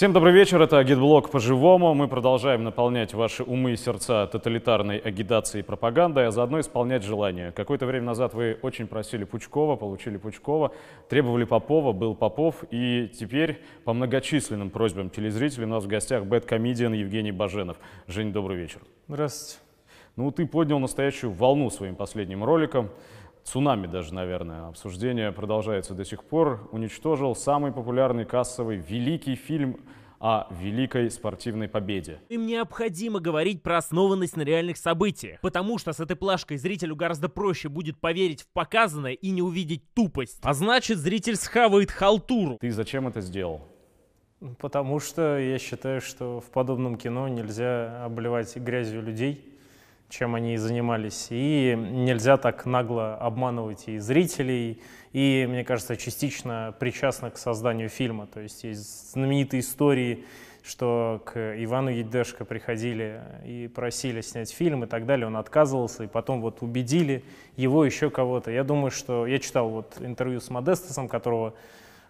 Всем добрый вечер, это Агитблог по-живому. Мы продолжаем наполнять ваши умы и сердца тоталитарной агитацией и пропагандой, а заодно исполнять желания. Какое-то время назад вы очень просили Пучкова, получили Пучкова, требовали Попова, был Попов, и теперь по многочисленным просьбам телезрителей у нас в гостях бэткомедиан Евгений Баженов. Жень, добрый вечер. Здравствуйте. Ну, ты поднял настоящую волну своим последним роликом цунами даже, наверное. Обсуждение продолжается до сих пор. Уничтожил самый популярный кассовый великий фильм о великой спортивной победе. Им необходимо говорить про основанность на реальных событиях, потому что с этой плашкой зрителю гораздо проще будет поверить в показанное и не увидеть тупость. А значит, зритель схавает халтуру. Ты зачем это сделал? Потому что я считаю, что в подобном кино нельзя обливать грязью людей чем они занимались. И нельзя так нагло обманывать и зрителей, и, мне кажется, частично причастно к созданию фильма. То есть есть знаменитые истории, что к Ивану Едешко приходили и просили снять фильм и так далее, он отказывался, и потом вот убедили его, еще кого-то. Я думаю, что я читал вот интервью с Модестасом, которого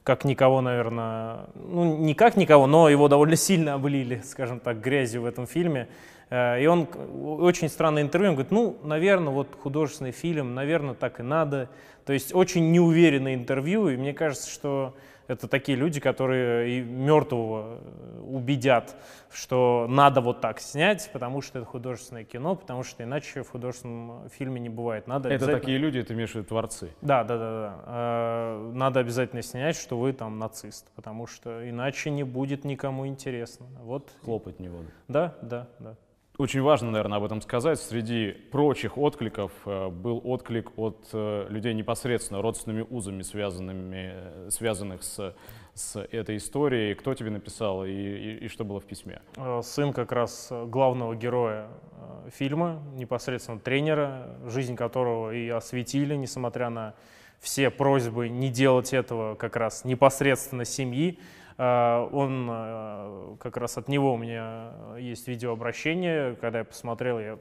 как никого, наверное, ну, не как никого, но его довольно сильно облили, скажем так, грязью в этом фильме. Э, и он очень странное интервью, он говорит, ну, наверное, вот художественный фильм, наверное, так и надо. То есть очень неуверенное интервью, и мне кажется, что это такие люди, которые и мертвого э, убедят, что надо вот так снять, потому что это художественное кино, потому что иначе в художественном фильме не бывает. Надо это такие люди, ты имеешь в виду творцы? Да, да, да. да. Э, надо обязательно снять, что вы там нацист, потому что иначе не будет никому интересно. Вот. Хлопать не буду. Да, да, да. Очень важно, наверное, об этом сказать. Среди прочих откликов э, был отклик от э, людей непосредственно родственными узами, связанными, э, связанных с, с этой историей. Кто тебе написал и, и, и что было в письме? Сын как раз главного героя фильма, непосредственно тренера, жизнь которого и осветили, несмотря на все просьбы не делать этого как раз непосредственно семьи. А, он, а, как раз от него у меня есть видеообращение, когда я посмотрел, я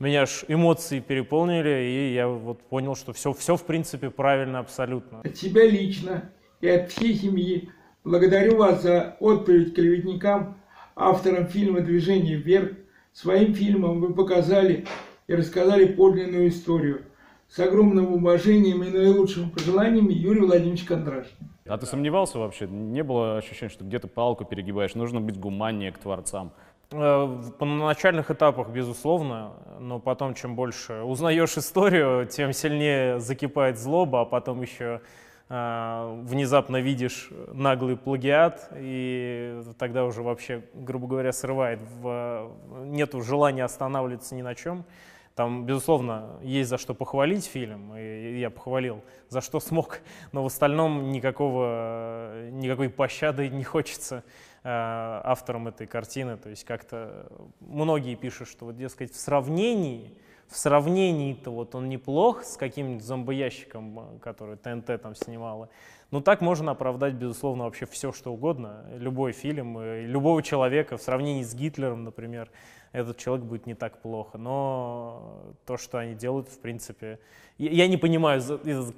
меня аж эмоции переполнили, и я вот понял, что все, все в принципе правильно абсолютно. От себя лично и от всей семьи благодарю вас за отповедь клеветникам, авторам фильма «Движение вверх». Своим фильмом вы показали и рассказали подлинную историю. С огромным уважением и наилучшими пожеланиями Юрий Владимирович Кондрашин. А ты сомневался вообще? Не было ощущения, что где-то палку перегибаешь? Нужно быть гуманнее к творцам? Э, на начальных этапах, безусловно, но потом, чем больше узнаешь историю, тем сильнее закипает злоба, а потом еще э, внезапно видишь наглый плагиат, и тогда уже вообще, грубо говоря, срывает. В, нету желания останавливаться ни на чем. Там, безусловно, есть за что похвалить фильм, и я похвалил, за что смог, но в остальном никакого, никакой пощады не хочется э, авторам этой картины. То есть как-то многие пишут, что вот, дескать, в сравнении, в сравнении-то вот он неплох с каким-нибудь зомбоящиком, который ТНТ там снимала. Ну так можно оправдать, безусловно, вообще все, что угодно. Любой фильм, э, любого человека в сравнении с Гитлером, например, этот человек будет не так плохо. Но то, что они делают, в принципе... Я не понимаю,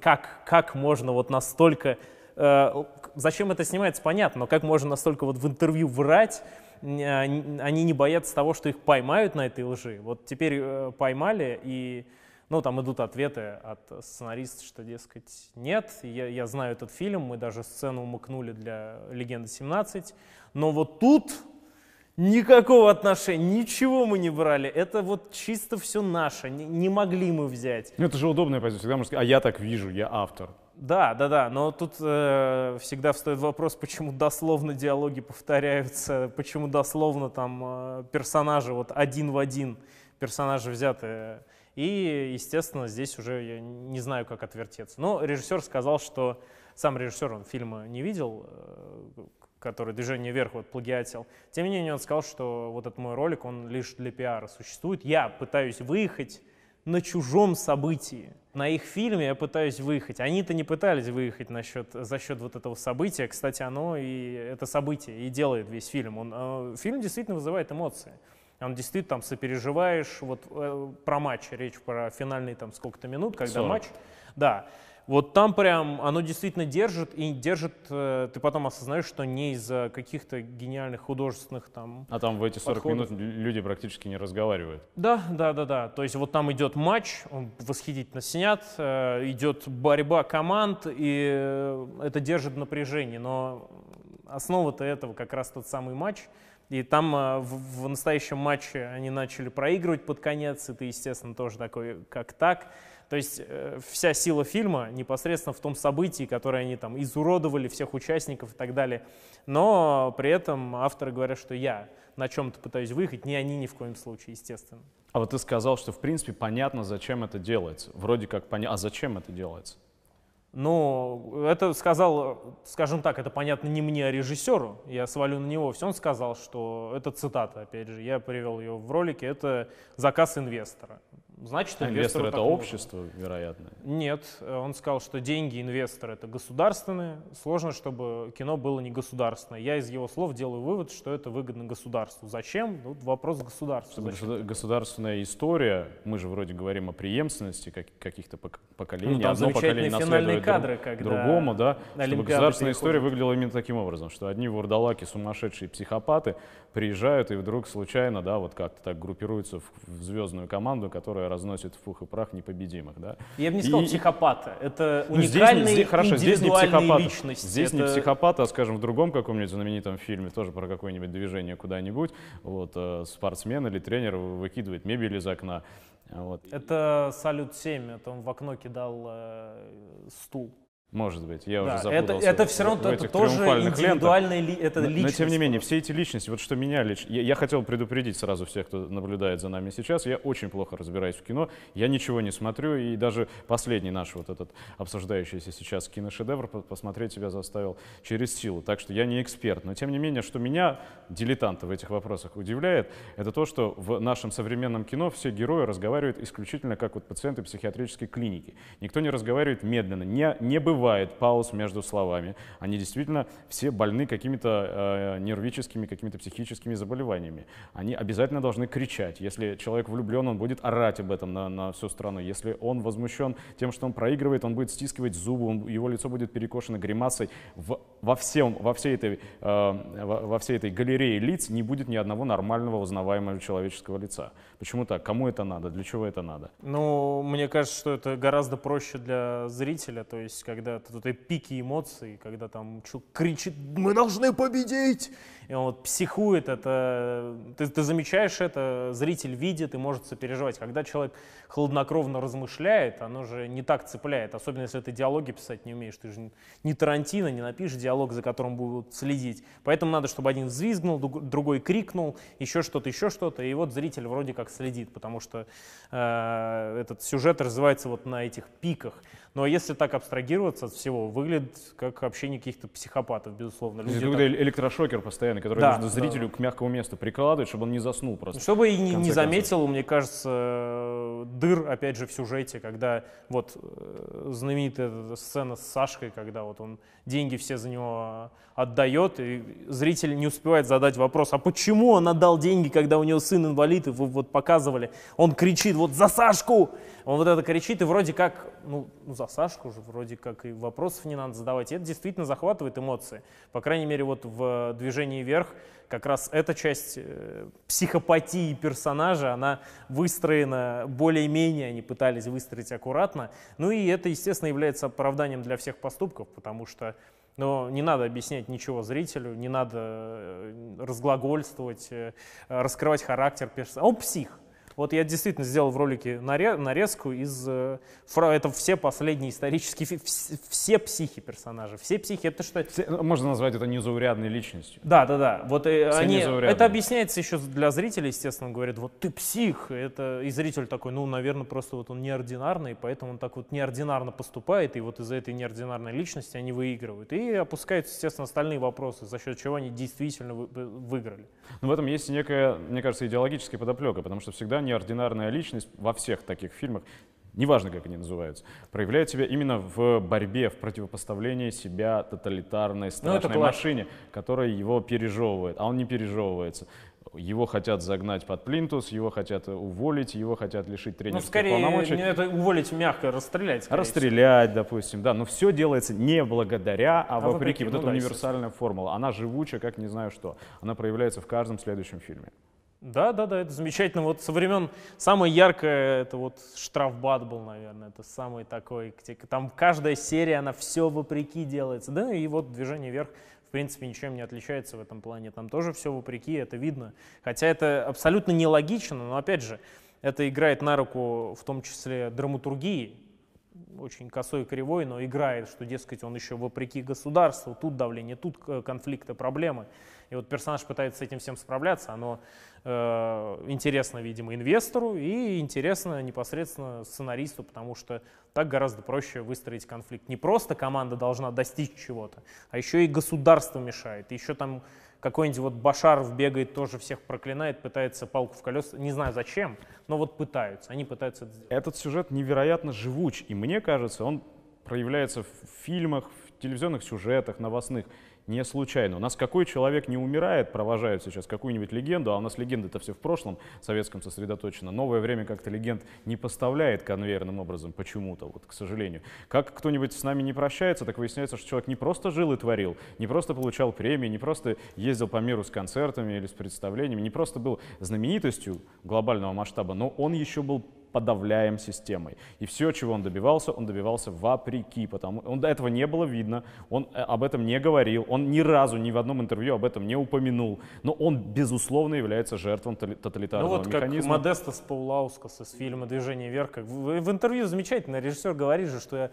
как, как можно вот настолько... Э, зачем это снимается, понятно, но как можно настолько вот в интервью врать, они не боятся того, что их поймают на этой лжи. Вот теперь э, поймали, и ну, там идут ответы от сценариста, что, дескать, нет, я, я знаю этот фильм, мы даже сцену умыкнули для «Легенды 17», но вот тут Никакого отношения, ничего мы не брали. Это вот чисто все наше, не, не могли мы взять. Ну, это же удобная позиция. Всегда можно сказать, а я так вижу, я автор. Да, да, да, но тут э, всегда встает вопрос, почему дословно диалоги повторяются, почему дословно там э, персонажи вот один в один, персонажи взяты. И, естественно, здесь уже я не знаю, как отвертеться. Но режиссер сказал, что сам режиссер он фильма не видел, э, который «Движение вверх» вот плагиатил. Тем не менее, он сказал, что вот этот мой ролик, он лишь для пиара существует. Я пытаюсь выехать на чужом событии. На их фильме я пытаюсь выехать. Они-то не пытались выехать насчет, за счет вот этого события. Кстати, оно и это событие и делает весь фильм. Он, э, фильм действительно вызывает эмоции. Он действительно там сопереживаешь. Вот э, про матч, речь про финальные там сколько-то минут, когда 40. матч. Да. Вот там прям оно действительно держит, и держит, э, ты потом осознаешь, что не из-за каких-то гениальных художественных там А там в эти 40 подходов. минут люди практически не разговаривают. Да, да, да, да. То есть вот там идет матч, он восхитительно снят, э, идет борьба команд, и э, это держит напряжение. Но основа-то этого как раз тот самый матч. И там э, в, в настоящем матче они начали проигрывать под конец, и ты, естественно, тоже такой, как так. То есть э, вся сила фильма непосредственно в том событии, которое они там изуродовали всех участников и так далее. Но при этом авторы говорят, что я на чем-то пытаюсь выехать, не они ни в коем случае, естественно. А вот ты сказал, что в принципе понятно, зачем это делается. Вроде как понятно. А зачем это делается? Ну, это сказал, скажем так, это понятно не мне, а режиссеру. Я свалю на него. Все он сказал, что это цитата, опять же, я привел ее в ролике, это заказ инвестора. Значит, А инвестор это так нужно. общество, вероятно. Нет, он сказал, что деньги инвестора это государственные. Сложно, чтобы кино было не государственное. Я из его слов делаю вывод, что это выгодно государству. Зачем? Ну, вопрос государства. Государственная история, мы же вроде говорим о преемственности как- каких-то пок- поколений, Ну, там одно поколение наследует друг- кадры, когда другому, да, чтобы государственная переходит. история выглядела именно таким образом, что одни вурдалаки, сумасшедшие психопаты приезжают и вдруг случайно, да, вот как-то так группируются в, в звездную команду, которая разносит в пух и прах непобедимых, да. Я бы не сказал И- психопата. Это Ну, здесь не- уникальные здесь- хорошо, здесь не психопат. личности. Здесь не Это- психопат, а, скажем, в другом каком-нибудь знаменитом фильме, тоже про какое-нибудь движение куда-нибудь, вот, э, спортсмен или тренер выкидывает мебель из окна, вот. Это «Салют-7», это он в окно кидал э, стул. Может быть, я Да, уже это, запутался это в- все равно в это тоже индивидуальная ли, это Но, личность. но тем не менее, все эти личности, вот что меня лично... Я, я хотел предупредить сразу всех, кто наблюдает за нами сейчас, я очень плохо разбираюсь в кино, я ничего не смотрю, и даже последний наш вот этот обсуждающийся сейчас киношедевр по- посмотреть себя заставил через силу, так что я не эксперт. Но тем не менее, что меня, дилетанта в этих вопросах, удивляет, это то, что в нашем современном кино все герои разговаривают исключительно как вот пациенты психиатрической клиники. Никто не разговаривает медленно, не, не бывает пауз между словами. Они действительно все больны какими-то э, нервическими, какими-то психическими заболеваниями. Они обязательно должны кричать. Если человек влюблен, он будет орать об этом на, на всю страну. Если он возмущен тем, что он проигрывает, он будет стискивать зубы, он- его лицо будет перекошено гримасой. В- во, всем, во, всей этой, э, во, во всей этой галерее лиц не будет ни одного нормального узнаваемого человеческого лица. Почему так? Кому это надо? Для чего это надо? Ну, мне кажется, что это гораздо проще для зрителя, то есть когда тут и пики эмоций, когда там чувак кричит «Мы должны победить!» и он вот психует, это, ты, ты замечаешь это, зритель видит и может сопереживать. Когда человек хладнокровно размышляет, оно же не так цепляет, особенно если ты диалоги писать не умеешь, ты же не Тарантино, не напишешь диалог, за которым будут следить. Поэтому надо, чтобы один взвизгнул, друг- другой крикнул, еще что-то, еще что-то, и вот зритель вроде как следит, потому что э, этот сюжет развивается вот на этих пиках. Но если так абстрагироваться от всего, выглядит как общение каких-то психопатов, безусловно. Люди какой-то электрошокер постоянно, который Да, нужно да. зрителю к мягкому месту прикладывать, чтобы он не заснул просто. Чтобы и не, не концов. заметил, мне кажется, э, дыр, опять же, в сюжете, когда вот э, знаменитая сцена с Сашкой, когда вот он деньги все за него отдает, и зритель не успевает задать вопрос, а почему он отдал деньги, когда у него сын инвалид, и вы вот показывали, он кричит вот «За Сашку!» Он вот это кричит, и вроде как, ну, ну, за Сашку же, вроде как и вопросов не надо задавать. И это действительно захватывает эмоции. По крайней мере, вот в «Движении вверх» как раз эта часть э, психопатии персонажа, она выстроена более-менее, они пытались выстроить аккуратно. Ну и это, естественно, является оправданием для всех поступков, потому что ну, не надо объяснять ничего зрителю, не надо э, разглагольствовать, э, раскрывать характер персонажа. Он псих. Вот я действительно сделал в ролике наре- нарезку из... э, Это все последние исторические... Все психи персонажей. Все психи. Это что? Все- ну, Можно назвать это незаурядной личностью. Да, да, да. Вот э, Все они, это объясняется еще для зрителей, естественно, говорят, вот ты псих. Это, и зритель такой, ну, наверное, просто вот он неординарный, поэтому он так вот неординарно поступает, и вот из-за этой неординарной личности они выигрывают. И опускаются, естественно, остальные вопросы, за счет чего они действительно вы- вы- выиграли. Но в этом есть некая, мне кажется, идеологическая подоплека, потому что всегда неординарная личность во всех таких фильмах, неважно, как они называются, проявляет себя именно в борьбе, в противопоставлении себя тоталитарной страшной Ну, классика. машине, которая его пережевывает, а он не пережевывается. его хотят загнать под плинтус, его хотят уволить, его хотят лишить Ну, тренерских скорее, полномочий. не это уволить мягко, расстрелять. скорее Расстрелять, допустим, да, но все делается не благодаря, а, А вопреки. вопреки, Вот ну эта да, универсальная формула, она живучая, как не знаю что. Она проявляется в каждом следующем фильме. Да, да, да, это замечательно. Вот со времен самое яркое, это вот штрафбат был, наверное, это самый такой, там каждая серия, она все вопреки делается. Да, и вот движение вверх, в принципе, ничем не отличается в этом плане. Там тоже все вопреки, это видно. Хотя это абсолютно нелогично, но опять же, это играет на руку в том числе драматургии, очень косой и кривой, но играет, что, дескать, он еще вопреки государству, тут давление, тут э, конфликты, проблемы. И вот персонаж пытается с этим всем справляться, оно э, интересно, видимо, инвестору и интересно непосредственно сценаристу, потому что так гораздо проще выстроить конфликт. Не просто команда должна достичь чего-то, а еще и государство мешает, еще там какой-нибудь вот Башаров бегает, тоже всех проклинает, пытается палку в колеса, не знаю зачем, но вот пытаются, они пытаются это сделать. Этот сюжет невероятно живуч, и мне кажется, он проявляется в фильмах, в телевизионных сюжетах, новостных не случайно. У нас какой человек не умирает, провожают сейчас какую-нибудь легенду, а у нас легенды-то все в прошлом советском сосредоточено. Новое время как-то легенд не поставляет конвейерным образом почему-то, вот, к сожалению. Как кто-нибудь с нами не прощается, так выясняется, что человек не просто жил и творил, не просто получал премии, не просто ездил по миру с концертами или с представлениями, не просто был знаменитостью глобального масштаба, но он еще был подавляем системой. И все, чего он добивался, он добивался вопреки, потому он, этого не было видно, он э, об этом не говорил, он ни разу ни в одном интервью об этом не упомянул, но он, безусловно, является жертвом толи- Ну тоталитарного вот как механизма. Модестас Паулаускас из фильма «Движение вверх». как В, в интервью замечательно режиссер говорит же, что я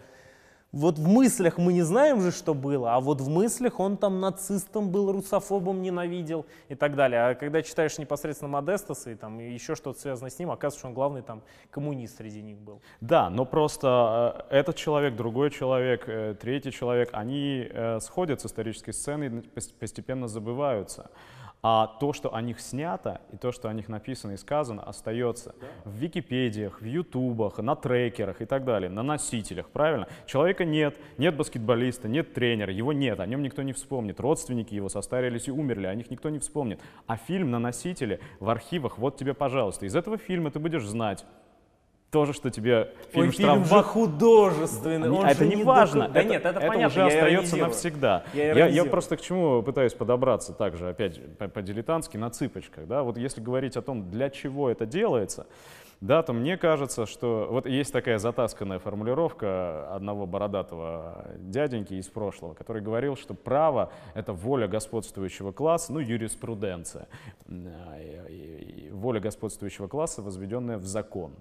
вот в мыслях мы не знаем же, что было, а вот в мыслях он там нацистом был, русофобом ненавидел и так далее. А когда читаешь непосредственно Модестаса и там еще что-то связано с ним, оказывается, что он главный там коммунист среди них был. Да, но просто э, этот человек, другой человек, э, третий человек, они э, сходят с исторической сцены и пос- постепенно забываются. А то, что о них снято, и то, что о них написано и сказано, остается в Википедиях, в Ютубах, на трекерах и так далее, на носителях, правильно? Человека нет, нет баскетболиста, нет тренера, его нет, о нем никто не вспомнит. Родственники его состарились и умерли, о них никто не вспомнит. А фильм на носителе, в архивах, вот тебе, пожалуйста. Из этого фильма ты будешь знать, то же, что тебе фильм Ой, фильм же «Штрафбат» художественный. Он это же не важно. доку- Да нет, это, понятно, уже остается навсегда. Я Я, я просто к чему пытаюсь подобраться также, опять по- по-дилетантски, на цыпочках. Да? Вот если говорить о том, для чего это делается, да, то мне кажется, что вот есть такая затасканная формулировка одного бородатого дяденьки из прошлого, который говорил, что право — это воля господствующего класса, ну, юриспруденция, а, воля господствующего класса, возведенная в закон.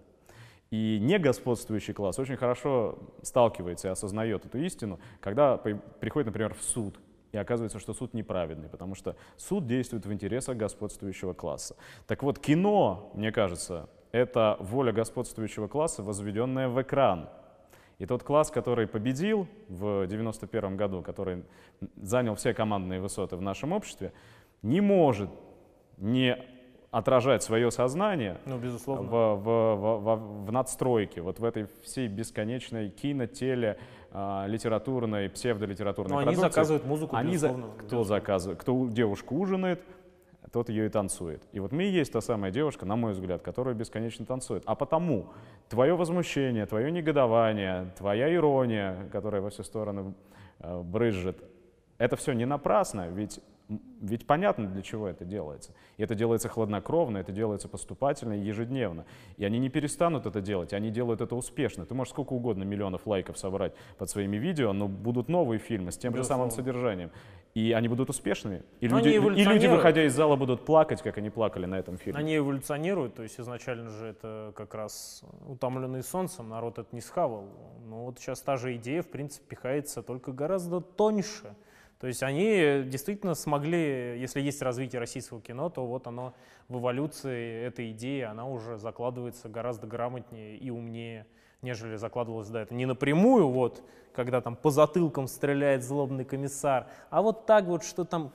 И не господствующий класс очень хорошо сталкивается и осознает эту истину, когда при- приходит, например, в суд, и оказывается, что суд неправедный, потому что суд действует в интересах господствующего класса. Так вот, кино, мне кажется, это воля господствующего класса, возведенная в экран. И тот класс, который победил в 91 году, который занял все командные высоты в нашем обществе, не может не отражать свое сознание Ну, безусловно. в, в- в- в- в надстройке, вот в этой всей бесконечной кино, теле, а, литературной, псевдолитературной Но они продукции. заказывают музыку, Они за- безусловно, Кто заказывает? Кто девушку ужинает, тот ее и танцует. И вот мы и есть та самая девушка, на мой взгляд, которая бесконечно танцует. А потому твое возмущение, твое негодование, твоя ирония, которая во все стороны э, брызжет, это все не напрасно, ведь, ведь понятно, для чего это делается. И это делается хладнокровно, это делается поступательно и ежедневно. И они не перестанут это делать, они делают это успешно. Ты можешь сколько угодно миллионов лайков собрать под своими видео, но будут новые фильмы с тем же самым содержанием. И они будут успешными. И Но люди, и люди, выходя из зала, будут плакать, как они плакали на этом фильме. Они эволюционируют, то есть изначально же это как раз утомленный солнцем, народ это не схавал. Но вот сейчас та же идея, в принципе, пихается только гораздо тоньше. То есть они действительно смогли, если есть развитие российского кино, то вот оно в эволюции этой идеи, она уже закладывается гораздо грамотнее и умнее, нежели закладывалась до этого. Не напрямую, вот, когда там по затылкам стреляет злобный комиссар, а вот так вот, что там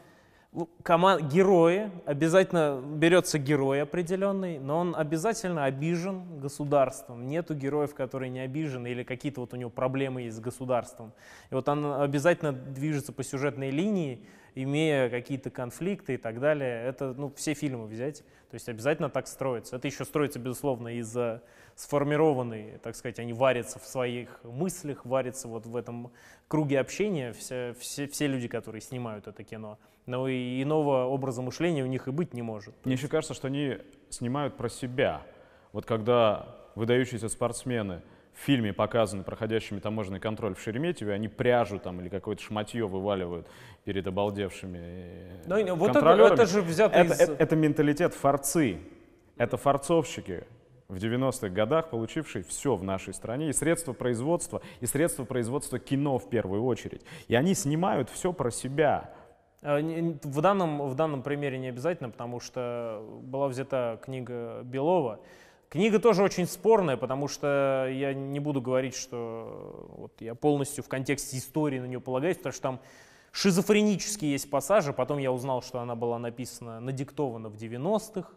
коман... герои, обязательно берется герой определенный, но он обязательно обижен государством. Нету героев, которые не обижены или какие-то вот у него проблемы есть с государством. И вот он обязательно движется по сюжетной линии, имея какие-то конфликты и так далее. Это, ну, все фильмы взять. То есть обязательно так строится. Это еще строится, безусловно, из-за сформированной, так сказать, они варятся в своих мыслях, варятся вот в этом круге общения, все, все, все люди, которые снимают это кино. Но и иного образа мышления у них и быть не может. Мне еще кажется, что они снимают про себя. Вот когда выдающиеся спортсмены в фильме показаны проходящими таможенный контроль в Шереметьеве, они пряжу там или какое-то шматье вываливают перед обалдевшими ну, вот. Это, это же взято это, из... это, это менталитет форцы. Это форцовщики, в 90-х годах, получивший все в нашей стране, и средства производства, и средства производства кино в первую очередь. И они снимают все про себя. А, в данном, в данном примере не обязательно, потому что была взята книга Белова. Книга тоже очень спорная, потому что я не буду говорить, что вот я полностью в контексте истории на нее полагаюсь, потому что там шизофренические есть пассажи. Потом я узнал, что она была написана, надиктована в 90-х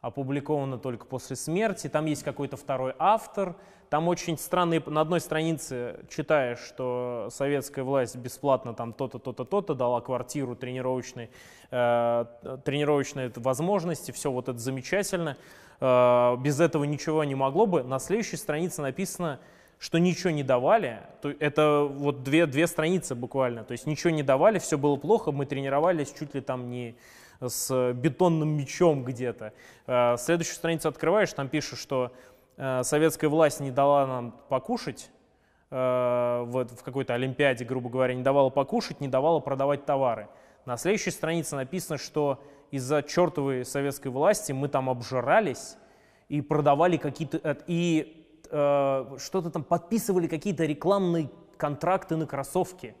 опубликовано только после смерти. Там есть какой-то второй автор. Там очень странные, на одной странице читаешь, что советская власть бесплатно там то-то, то-то, то-то дала квартиру тренировочной, э, тренировочные возможности, все вот это замечательно. Э, без этого ничего не могло бы. На следующей странице написано, что ничего не давали, то это вот две, две страницы буквально, то есть ничего не давали, все было плохо, мы тренировались чуть ли там не с бетонным мечом где-то. Э, следующую страницу открываешь, там пишешь, что советская власть не дала нам покушать, э, в, в какой-то Олимпиаде, грубо говоря, не давала покушать, не давала продавать товары. На следующей странице написано, что из-за чертовой советской власти мы там обжирались и продавали какие-то... И э, что-то там подписывали какие-то рекламные контракты на кроссовки.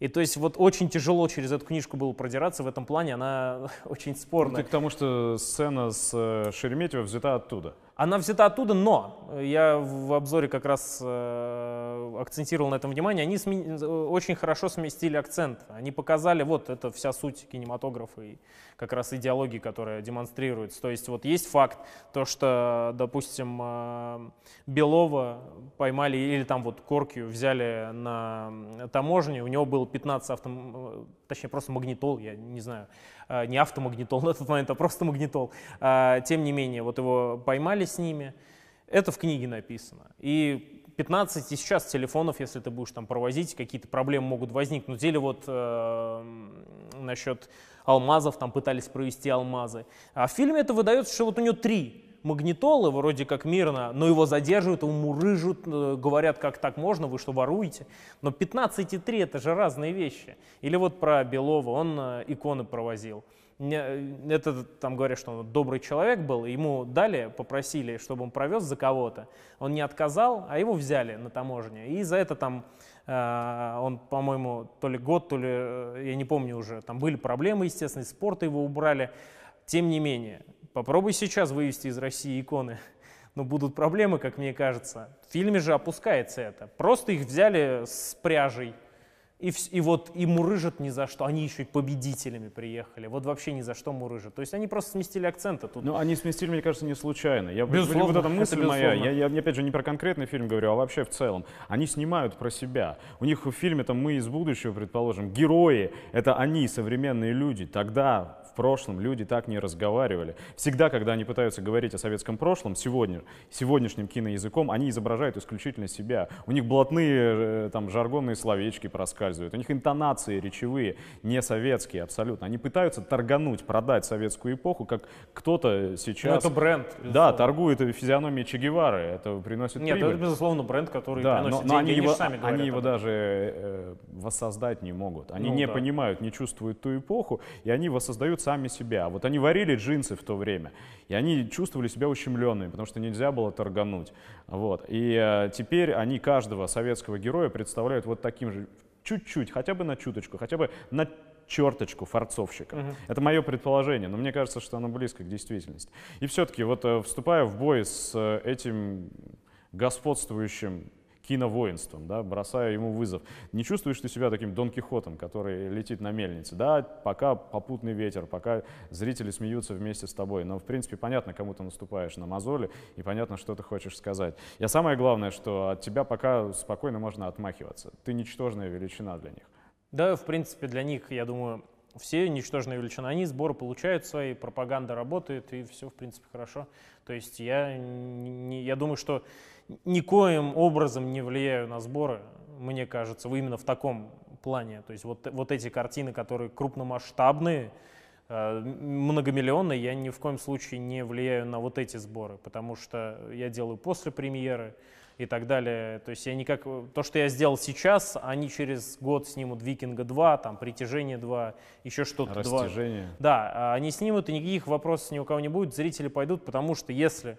И то есть вот очень тяжело через эту книжку было продираться в этом плане, она очень спорная. Ну, ты к тому, что сцена с э, Шереметьево взята оттуда. Она взята оттуда, но я в обзоре как раз э, акцентировал на этом внимание, они сме- очень хорошо сместили акцент. Они показали, вот это вся суть кинематографа и как раз идеологии, которая демонстрируется. То есть вот есть факт, то что, допустим, э, Белова поймали, или там вот Коркию взяли на таможне, у него было 15 авто, э, точнее просто магнитол, я не знаю, э, не автомагнитол на тот момент, а просто магнитол. Э, тем не менее, вот его поймали с ними. Это в книге написано. И 15 и сейчас телефонов, если ты будешь там провозить, какие-то проблемы могут возникнуть. Или вот э, насчет алмазов, там пытались провести алмазы. А в фильме это выдается, что вот у него три магнитолы, вроде как мирно, но его задерживают, его мурыжут, э, говорят, как так можно, вы что, воруете? Но 15 и 3 это же разные вещи. Или вот про Белова, он э, иконы провозил. Это там говорят, что он добрый человек был, ему дали, попросили, чтобы он провез за кого-то. Он не отказал, а его взяли на таможне. И за это там э, он, по-моему, то ли год, то ли, э, я не помню уже, там были проблемы, естественно, из спорта его убрали. Тем не менее, попробуй сейчас вывести из России иконы, но будут проблемы, как мне кажется. В фильме же опускается это. Просто их взяли с пряжей, и, и вот и мурыжат ни за что. Они еще и победителями приехали. Вот вообще ни за что мурыжат. То есть они просто сместили акценты. Тут... Ну, они сместили, мне кажется, не случайно. Я, безусловно, вот эта мысль это моя, я, я, опять же, не про конкретный фильм говорю, а вообще в целом. Они снимают про себя. У них в фильме там «Мы из будущего», предположим, герои — это они, современные люди. Тогда в прошлом люди так не разговаривали. Всегда, когда они пытаются говорить о советском прошлом, сегодня, сегодняшним киноязыком, они изображают исключительно себя. У них блатные, э, там, жаргонные словечки проскальзывают, у них интонации речевые не советские абсолютно. Они пытаются торгануть, продать советскую эпоху, как кто-то сейчас... Ну, это бренд. Безусловно. Да, торгует физиономией Че Гевары, это приносит Нет, прибыль. это, безусловно, бренд, который да, приносит но, деньги, но они, его, сами они его даже э, воссоздать не могут. Они ну, не да. понимают, не чувствуют ту эпоху, и они воссоздают сами себя. Вот они варили джинсы в то время, и они чувствовали себя ущемленными, потому что нельзя было торгануть. Вот. И э, теперь они каждого советского героя представляют вот таким же, чуть-чуть, хотя бы на чуточку, хотя бы на черточку форцовщика. Мгм. Это мое предположение, но мне кажется, что оно близко к действительности. И все-таки, вот э, вступая в бой с э, этим господствующим киновоинством, да, бросаю ему вызов. Не чувствуешь ты себя таким Дон Кихотом, который летит на мельнице, да, пока попутный ветер, пока зрители смеются вместе с тобой, но в принципе понятно, кому ты наступаешь на мозоли, и понятно, что ты хочешь сказать. И самое главное, что от тебя пока спокойно можно отмахиваться. Ты ничтожная величина для них. Да, в принципе, для них, я думаю, все ничтожные величины. Они сборы получают свои, пропаганда работает, и все, в принципе, хорошо. То есть я, не, я думаю, что никоим образом не влияю на сборы, мне кажется, именно в таком плане. То есть вот, вот эти картины, которые крупномасштабные, э, многомиллионные, я ни в коем случае не влияю на вот эти сборы, потому что я делаю после премьеры, и так далее. То есть я никак... То, что я сделал сейчас, они через год снимут «Викинга 2», там «Притяжение 2», еще что-то 2. Растяжение. Да, а они снимут, и никаких вопросов ни у кого не будет, зрители пойдут, потому что если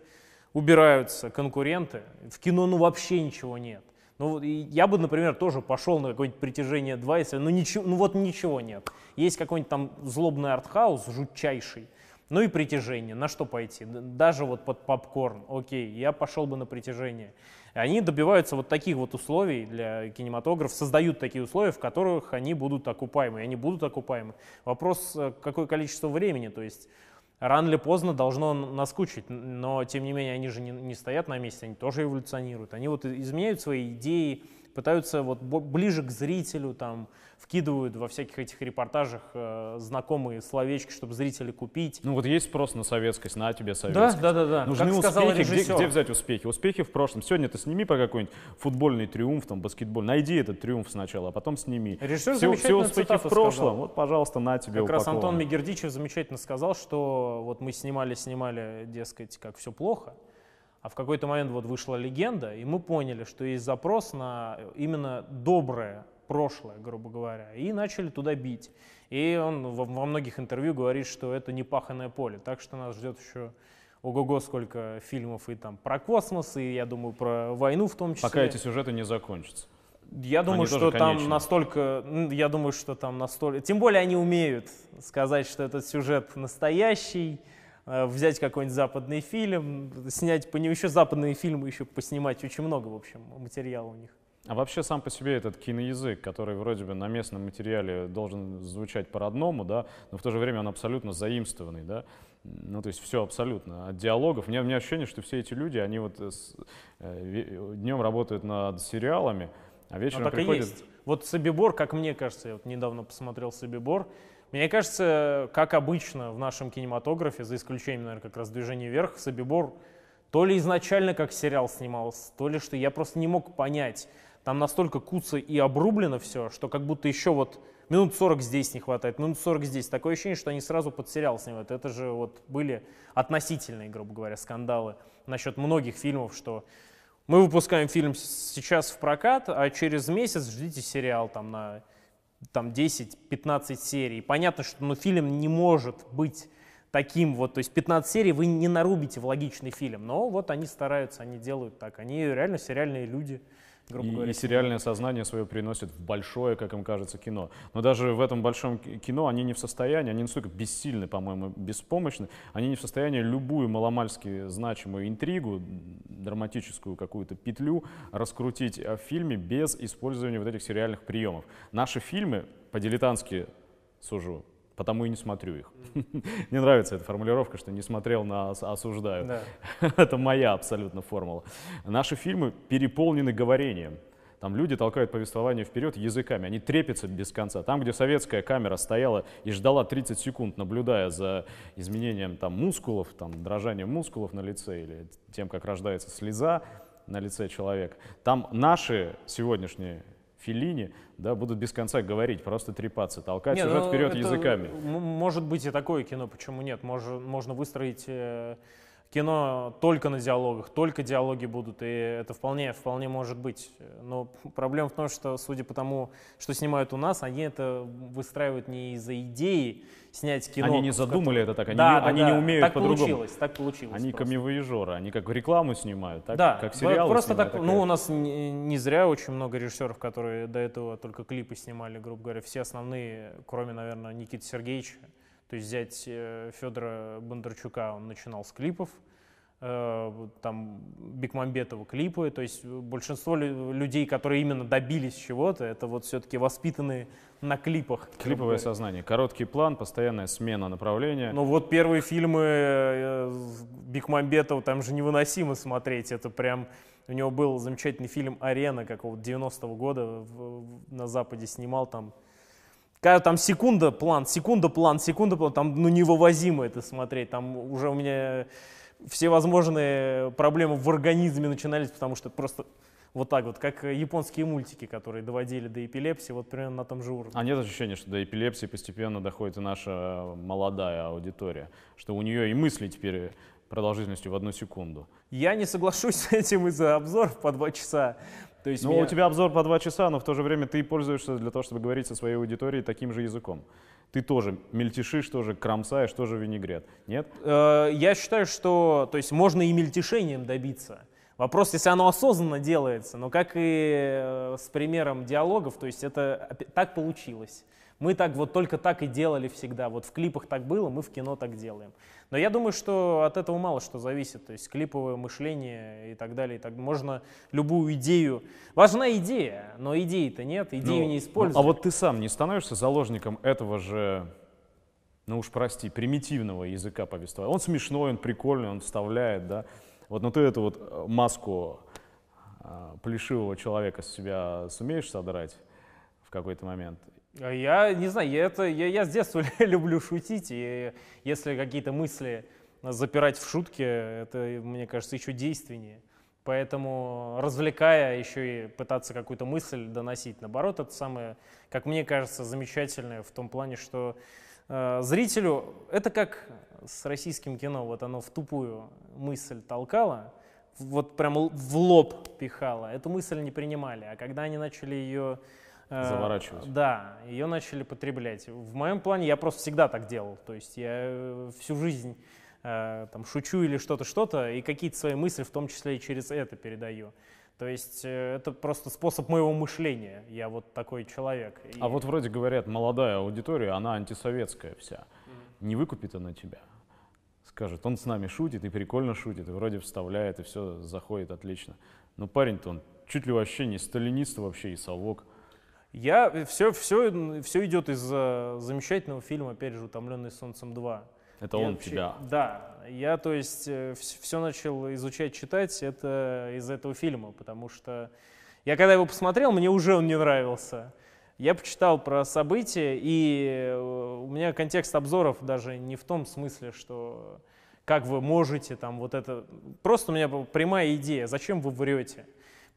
убираются конкуренты, в кино ну вообще ничего нет. Ну, я бы, например, тоже пошел на какое-нибудь «Притяжение 2», если, ну, ничего, ну вот ничего нет. Есть какой-нибудь там злобный артхаус, жутчайший, ну и притяжение. На что пойти? Даже вот под попкорн. Окей, я пошел бы на притяжение. Они добиваются вот таких вот условий для кинематографа, создают такие условия, в которых они будут окупаемы. Они будут окупаемы. Вопрос, э, какое количество времени. То есть рано или поздно должно наскучить, но тем не менее они же не, не стоят на месте, они тоже эволюционируют. Они вот изменяют свои идеи, пытаются вот ближе к зрителю, там, вкидывают во всяких этих репортажах э, знакомые словечки, чтобы зрители купить. Ну вот есть спрос на советскость, на тебе советскость. Да, да, да. да. Нужны как успехи, где, где взять успехи? Успехи в прошлом. Сегодня ты сними про какой-нибудь футбольный триумф, там, баскетбол. Найди этот триумф сначала, а потом сними. Режиссер все, все успехи в прошлом, сказал. вот, пожалуйста, на тебе Как упаковано. раз Антон Мегердичев замечательно сказал, что вот мы снимали, снимали, дескать, как все плохо, а в какой-то момент вот вышла легенда, и мы поняли, что есть запрос на именно доброе прошлое, грубо говоря, и начали туда бить. И он во, во многих интервью говорит, что это не паханное поле, так что нас ждет еще ого-го сколько фильмов и там про космос, и я думаю про войну в том числе. Пока эти сюжеты не закончатся. Я думаю, они что там настолько, я думаю, что там настолько, тем более они умеют сказать, что этот сюжет настоящий, взять какой-нибудь западный фильм, снять по нему еще западные фильмы, еще поснимать очень много, в общем, материала у них. А вообще сам по себе этот киноязык, который вроде бы на местном материале должен звучать по-родному, да, но в то же время он абсолютно заимствованный, да, ну то есть все абсолютно. От диалогов, у меня, у меня ощущение, что все эти люди, они вот с, э, днем работают над сериалами, а вечером ну, так приходят... И есть. Вот Собибор, как мне кажется, я вот недавно посмотрел Собибор, мне кажется, как обычно в нашем кинематографе, за исключением, наверное, как раз «Движение вверх», Собибор то ли изначально как сериал снимался, то ли что я просто не мог понять. Там настолько куца и обрублено все, что как будто еще вот минут 40 здесь не хватает, минут 40 здесь. Такое ощущение, что они сразу под сериал снимают. Это же вот были относительные, грубо говоря, скандалы насчет многих фильмов, что мы выпускаем фильм сейчас в прокат, а через месяц ждите сериал там на там 10-15 серий. Понятно, что ну, фильм не может быть таким вот, то есть 15 серий вы не нарубите в логичный фильм, но вот они стараются, они делают так, они реально сериальные люди грубо и, говоря. И сериальное сознание свое приносит в большое, как им кажется, кино. Но даже в этом большом кино они не в состоянии, они настолько бессильны, по-моему, беспомощны, они не в состоянии любую маломальски значимую интригу, драматическую какую-то петлю раскрутить в фильме без использования вот этих сериальных приемов. Наши фильмы, по-дилетантски сужу, потому и не смотрю их. Мне нравится эта формулировка, что не смотрел на осуждаю. Да. Это моя абсолютно формула. Наши фильмы переполнены говорением. Там люди толкают повествование вперед языками, они трепятся без конца. Там, где советская камера стояла и ждала 30 секунд, наблюдая за изменением там, мускулов, там, дрожанием мускулов на лице или тем, как рождается слеза на лице человека, там наши сегодняшние Филини, да, будут без конца говорить, просто трепаться, толкать не, сюжет ну, вперед языками. Может быть и такое кино, почему нет? Можно, можно выстроить э, кино только на диалогах, только диалоги будут, и это вполне, вполне может быть. Но проблема в том, что, судя по тому, что снимают у нас, они это выстраивают не из-за идеи снять кино. Они не задумали это так, они, да, не, да, они да. не умеют по-другому. Так получилось, так получилось. Они камевоежоры, они как рекламу снимают, так, да, как сериалы просто снимают, так, ну у нас не, не зря очень много режиссеров, которые до этого только клипы снимали, грубо говоря, все основные, кроме, наверное, Никиты Сергеевича, то есть взять э, Федора Бондарчука, он начинал с клипов, э, там Бекмамбетова клипы, то есть большинство людей, которые именно добились чего-то, это вот все-таки воспитанные на клипах. Клиповое сознание, короткий план, постоянная смена направления. Ну вот первые фильмы э, Бекмамбетова, там же невыносимо смотреть, это прям... У него был замечательный фильм «Арена» какого-то 90-го года в, в, на Западе снимал там когда там секунда план, секунда план, секунда план, там ну невывозимо это смотреть, там уже у меня все возможные проблемы в организме начинались, потому что просто вот так вот, как японские мультики, которые доводили до эпилепсии, вот примерно на том же уровне. А нет ощущения, что до эпилепсии постепенно доходит и наша молодая аудитория, что у нее и мысли теперь продолжительностью в одну секунду. Я не соглашусь с этим из-за обзоров по два часа. То есть ну, меня... у тебя обзор по два часа, но в то же время ты пользуешься для того, чтобы говорить со своей аудиторией таким же языком. Ты тоже мельтешишь, тоже кромсаешь, тоже винегрет. Нет? Э, я считаю, что то есть можно и мельтешением добиться. Вопрос, если оно осознанно делается, но как и э, с примером диалогов, то есть это так получилось. Мы так вот только так и делали всегда. Вот в клипах так было, мы в кино так делаем. Но я думаю, что от этого мало что зависит. То есть клиповое мышление и так далее. И так можно любую идею. Важна идея, но идеи-то нет, идею ну, не используют. Ну, а вот ты сам не становишься заложником этого же, ну уж прости, примитивного языка повествования. Он смешной, он прикольный, он вставляет, да. Вот, но ты эту вот э, маску э, плешивого человека с себя сумеешь содрать в какой-то момент? Я не знаю, я, это, я, я с детства люблю шутить, и если какие-то мысли запирать в шутке, это, мне кажется, еще действеннее. Поэтому, развлекая, еще и пытаться какую-то мысль доносить. Наоборот, это самое, как мне кажется, замечательное в том плане, что э, зрителю, это как с российским кино, вот оно в тупую мысль толкало, вот прям в лоб пихало, эту мысль не принимали. А когда они начали ее Э, Заворачивать. Да, ее начали потреблять. В моем плане я просто всегда так делал. То есть я э, всю жизнь э, там, шучу или что-то, что-то, и какие-то свои мысли в том числе и через это передаю. То есть это просто способ моего мышления. Я вот такой человек. А вот вроде говорят, молодая аудитория, она антисоветская вся. Mm. Не выкупит она тебя. Скажет, он с нами шутит и прикольно шутит, и вроде вставляет, и все заходит отлично. Но парень-то он чуть ли вообще не сталинист вообще и совок. Я, все, все, все идет из замечательного фильма, опять же, «Утомленный солнцем 2». Это я он вообще, тебя? Да. Я, то есть, все э, начал изучать, читать это из этого фильма, потому что я когда его посмотрел, мне уже он не нравился. Я почитал про события, и э, у меня контекст обзоров даже не в том смысле, что как вы можете там вот это... Просто у меня прямая идея, зачем вы врете?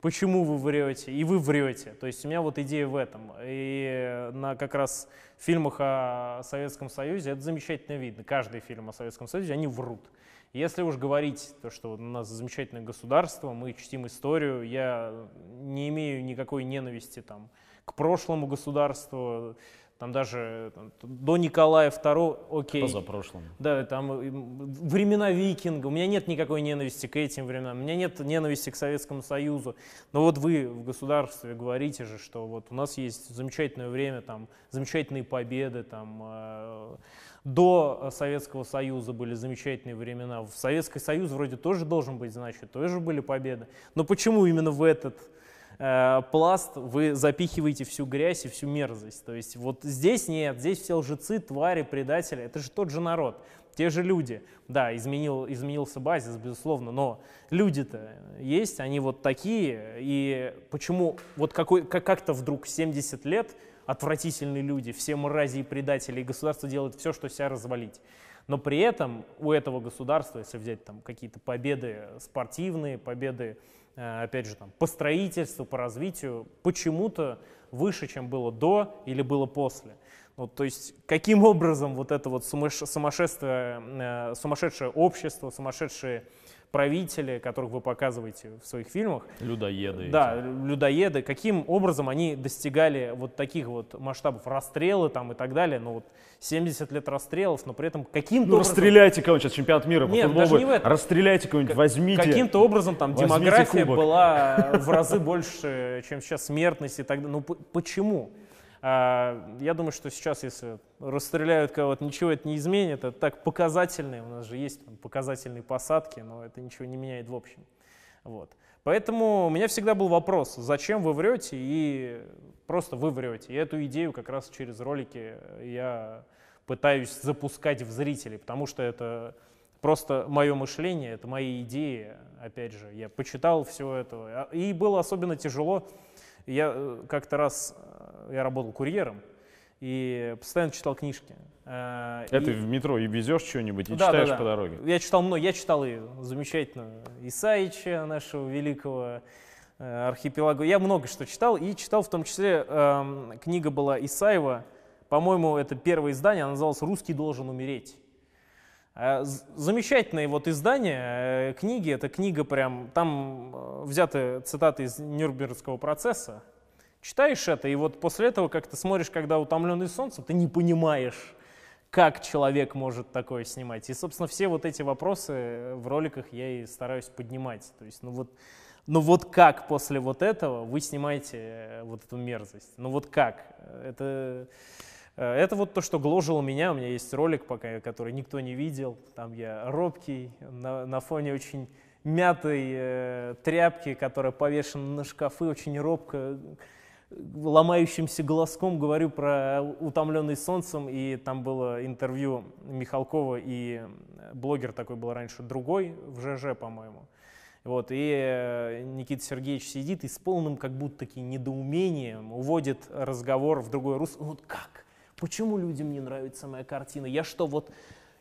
Почему вы врете, и вы врете. То есть у меня вот идея в этом. И на как раз фильмах о Советском Союзе это замечательно видно. Каждый фильм о Советском Союзе, они врут. Если уж говорить то, что у нас замечательное государство, мы чтим историю, я не имею никакой ненависти там, к прошлому государству, там даже там, до Николая II, окей. за прошлым. Да, там времена викинга. У меня нет никакой ненависти к этим временам. У меня нет ненависти к Советскому Союзу. Но вот вы в государстве говорите же, что вот у нас есть замечательное время, там замечательные победы, там э, до Советского Союза были замечательные времена. В Советский Союз вроде тоже должен быть, значит, тоже были победы. Но почему именно в этот э, пласт вы запихиваете всю грязь и всю мерзость. То есть вот здесь нет, здесь все лжецы, твари, предатели. Это же тот же народ, те же люди. Да, изменил, изменился базис, безусловно, но люди-то есть, они вот такие. И почему вот какой, как, как-то вдруг 70 лет отвратительные люди, все мрази и предатели, и государство делает все, что себя развалить. Но при этом у этого государства, если взять там какие-то победы спортивные, победы опять же, там, по строительству, по развитию, почему-то выше, чем было до или было после. Вот, то есть каким образом вот это вот сумасшествие, э, сумасшедшее общество, сумасшедшие правители, которых вы показываете в своих фильмах. Людоеды. Да, эти. людоеды. Каким образом они достигали вот таких вот масштабов расстрелы там и так далее. Ну вот 70 лет расстрелов, но при этом каким-то Ну образом... расстреляйте кого-нибудь, сейчас чемпионат мира Нет, даже не в этом. Расстреляйте кого-нибудь, возьмите. Каким-то образом там демография кубок. была в разы больше, чем сейчас смертность и так далее. Ну почему? А, я думаю, что сейчас, если расстреляют кого-то, ничего это не изменит. Это так показательные, у нас же есть там, показательные посадки, но это ничего не меняет в общем. Вот. Поэтому у меня всегда был вопрос, зачем вы врете и просто вы врете. И эту идею как раз через ролики я пытаюсь запускать в зрителей, потому что это просто мое мышление, это мои идеи. Опять же, я почитал все это. И было особенно тяжело. Я э, как-то раз, я работал курьером, и постоянно читал книжки. Э, Это и... в метро и везешь что-нибудь и да, читаешь да, да. по дороге? Я читал много, я читал и замечательно Исаича, нашего великого архипелага. Я много что читал, и читал в том числе, э, книга была Исаева, по-моему, это первое издание, она называлась «Русский должен умереть». Э, замечательное вот издание э, книги, это книга прям, там э, взяты цитаты из Нюрнбергского процесса. Читаешь это, и вот после этого, как ты смотришь, когда утомленный солнцем, ты не понимаешь, как человек может такое снимать. И, собственно, все вот эти вопросы в роликах я и стараюсь поднимать. То есть, ну вот, ну вот как после вот этого вы снимаете вот эту мерзость? Ну вот как? Это Э, это вот то, что гложило меня. У меня есть ролик пока, который никто не видел. Там я робкий, на, на фоне очень мятой э, тряпки, которая повешена на шкафы, очень робко, ломающимся голоском говорю про утомленный солнцем. И там было интервью Михалкова и блогер такой был раньше, другой, в ЖЖ, по-моему. Вот, и э, Никита Сергеевич сидит и с полным как будто таки недоумением уводит разговор в другой русло. Вот как? Почему людям не нравится моя картина? Я что, вот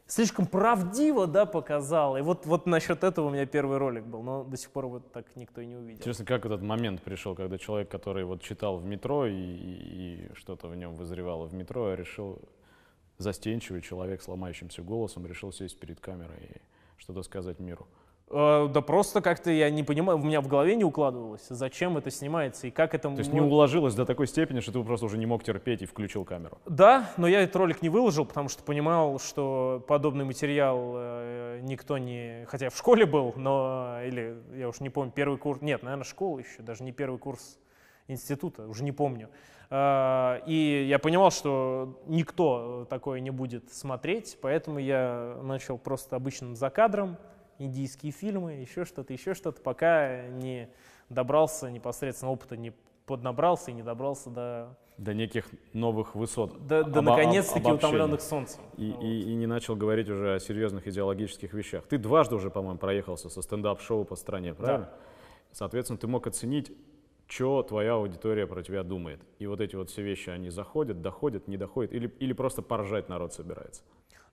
слишком правдиво, да, показал? И вот, вот насчет этого у меня первый ролик был, но до сих пор вот так никто и не увидел. Интересно, как этот момент пришел, когда человек, который вот читал в метро и, и, и что-то в нем вызревало в метро, решил, застенчивый человек с ломающимся голосом, решил сесть перед камерой и что-то сказать миру. Э, да просто как-то я не понимаю, у меня в голове не укладывалось, зачем это снимается и как это... То есть не уложилось до такой степени, что ты просто уже не мог терпеть и включил камеру? Да, но я этот ролик не выложил, потому что понимал, что подобный материал э, никто не... Хотя в школе был, но... Или, я уж не помню, первый курс... Нет, наверное, школа еще, даже не первый курс института, уже не помню. Э, и я понимал, что никто такое не будет смотреть, поэтому я начал просто обычным закадром, индийские фильмы, еще что-то, еще что-то, пока не добрался непосредственно опыта, не поднабрался и не добрался до... До неких новых высот. До, до наконец-таки утомленных солнцем. И, вот. и, и не начал говорить уже о серьезных идеологических вещах. Ты дважды уже, по-моему, проехался со стендап-шоу по стране, правильно? Да. Соответственно, ты мог оценить, что твоя аудитория про тебя думает. И вот эти вот все вещи, они заходят, доходят, не доходят, или, или просто поржать народ собирается.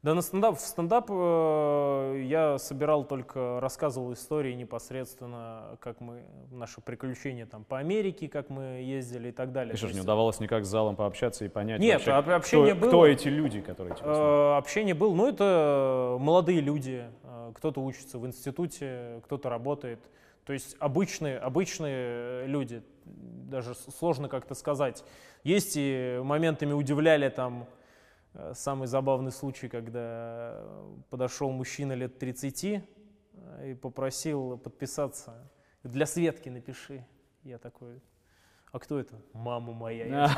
Да, на стендап, в стендап э, я собирал только, рассказывал истории непосредственно, как мы, наши приключения там по Америке, как мы ездили и так далее. И что же, не удавалось никак с залом пообщаться и понять Нет, вообще, общение кто, было. кто эти люди, которые тебя э, Общение было, ну это молодые люди, э, кто-то учится в институте, кто-то работает. То есть обычные, обычные люди, даже сложно как-то сказать. Есть и моментами удивляли там, Э, самый забавный случай, когда подошел мужчина лет 30 э, и попросил подписаться. Для Светки напиши. Я такой, а кто это? Мама моя.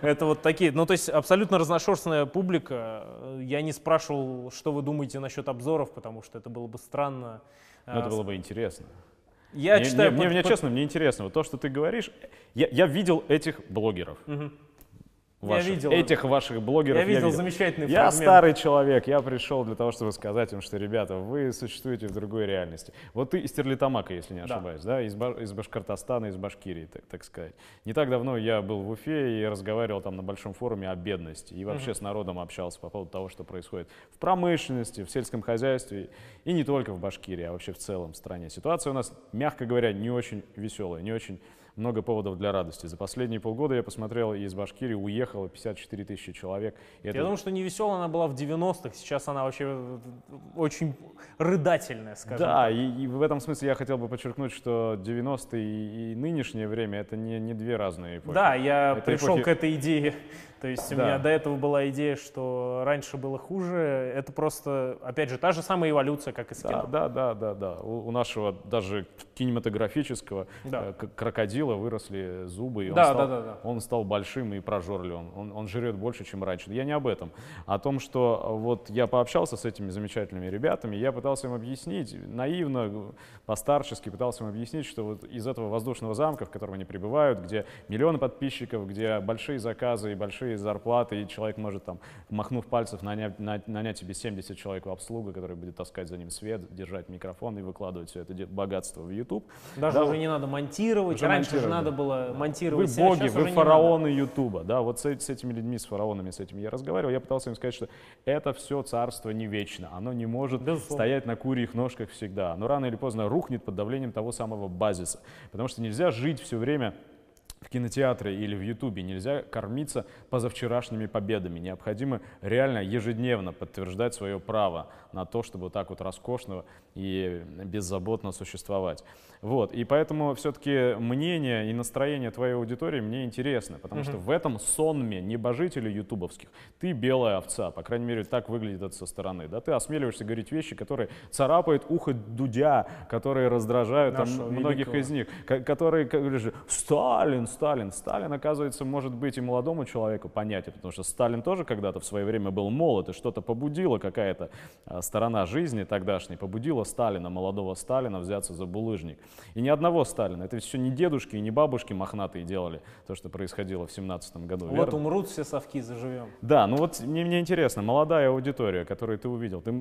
Это вот такие, ну то есть абсолютно разношерстная публика. Я не спрашивал, что вы думаете насчет обзоров, потому что это было бы странно. Но ну, это было бы интересно. Я читаю... Мне, честно, мне интересно. Вот то, что ты говоришь, я видел этих блогеров. Ваших, я видел, этих ваших блогеров. Я видел, я видел. замечательный Я старый человек, я пришел для того, чтобы сказать им, что, ребята, вы существуете в другой реальности. Вот ты из Терлитамака, если не ошибаюсь, да, да? Из, из Башкортостана, из Башкирии, так, так сказать. Не так давно я был в Уфе и разговаривал там на большом форуме о бедности. И вообще угу. с народом общался по поводу того, что происходит в промышленности, в сельском хозяйстве. И не только в Башкирии, а вообще в целом в стране. Ситуация у нас, мягко говоря, не очень веселая, не очень много поводов для радости. За последние полгода я посмотрел, из Башкирии уехало 54 тысячи человек. И я это... думаю, что не веселая она была в 90-х, сейчас она вообще очень рыдательная, скажем Да, так. И, и в этом смысле я хотел бы подчеркнуть, что 90-е и, и нынешнее время — это не, не две разные эпохи. Да, я это пришел эпохи... к этой идее То есть у Да. меня до этого была идея, что раньше было хуже. Это просто, опять же, та же самая эволюция, как и с Да, кино. да, да, да, да. У, у нашего даже кинематографического Да. э, крокодила выросли зубы, и он, Да, стал, да, да, да. он стал большим и прожорливым. Он, он жрет больше, чем раньше. Я не об этом. О том, что вот я пообщался с этими замечательными ребятами, я пытался им объяснить, наивно, постарчески пытался им объяснить, что вот из этого воздушного замка, в котором они пребывают, где миллионы подписчиков, где большие заказы и большие зарплаты, и человек может там, махнув пальцев, нанять, на- нанять себе 70 человек в обслугу, который будет таскать за ним свет, держать микрофон и выкладывать все это богатство в YouTube. Даже Да, уже не надо монтировать. Уже Раньше же надо было Вы монтировать. себя, боги, вы фараоны Ютуба, да, вот с, с этими людьми, с фараонами, с этими я разговаривал, я пытался им сказать, что это все царство не вечно, оно не может Безусловно. стоять на курьих ножках всегда, оно рано или поздно рухнет под давлением того самого базиса, потому что нельзя жить все время в кинотеатре или в Ютубе нельзя кормиться позавчерашними победами. Необходимо реально ежедневно подтверждать свое право на то, чтобы так вот роскошно и беззаботно существовать. Вот. И поэтому все-таки мнение и настроение твоей аудитории мне интересно, потому что в этом сонме небожителей ютубовских ты белая овца, по крайней мере, так выглядит это со стороны. Да? Ты осмеливаешься говорить вещи, которые царапают ухо дудя, которые раздражают там, многих великого. из них, ко- которые как говоришь, Сталин, Сталин. Сталин, оказывается, может быть и молодому человеку понятен, потому что Сталин тоже когда-то в свое время был молод, и что-то побудило какая-то а, сторона жизни тогдашней, побудила Сталина, молодого Сталина, взяться за булыжник. И ни одного Сталина. Это все не дедушки и не бабушки мохнатые делали, то, что происходило в семнадцатом году. Вот верно? умрут все совки, заживем. Да, ну вот мне, мне интересно, молодая аудитория, которую ты увидел, ты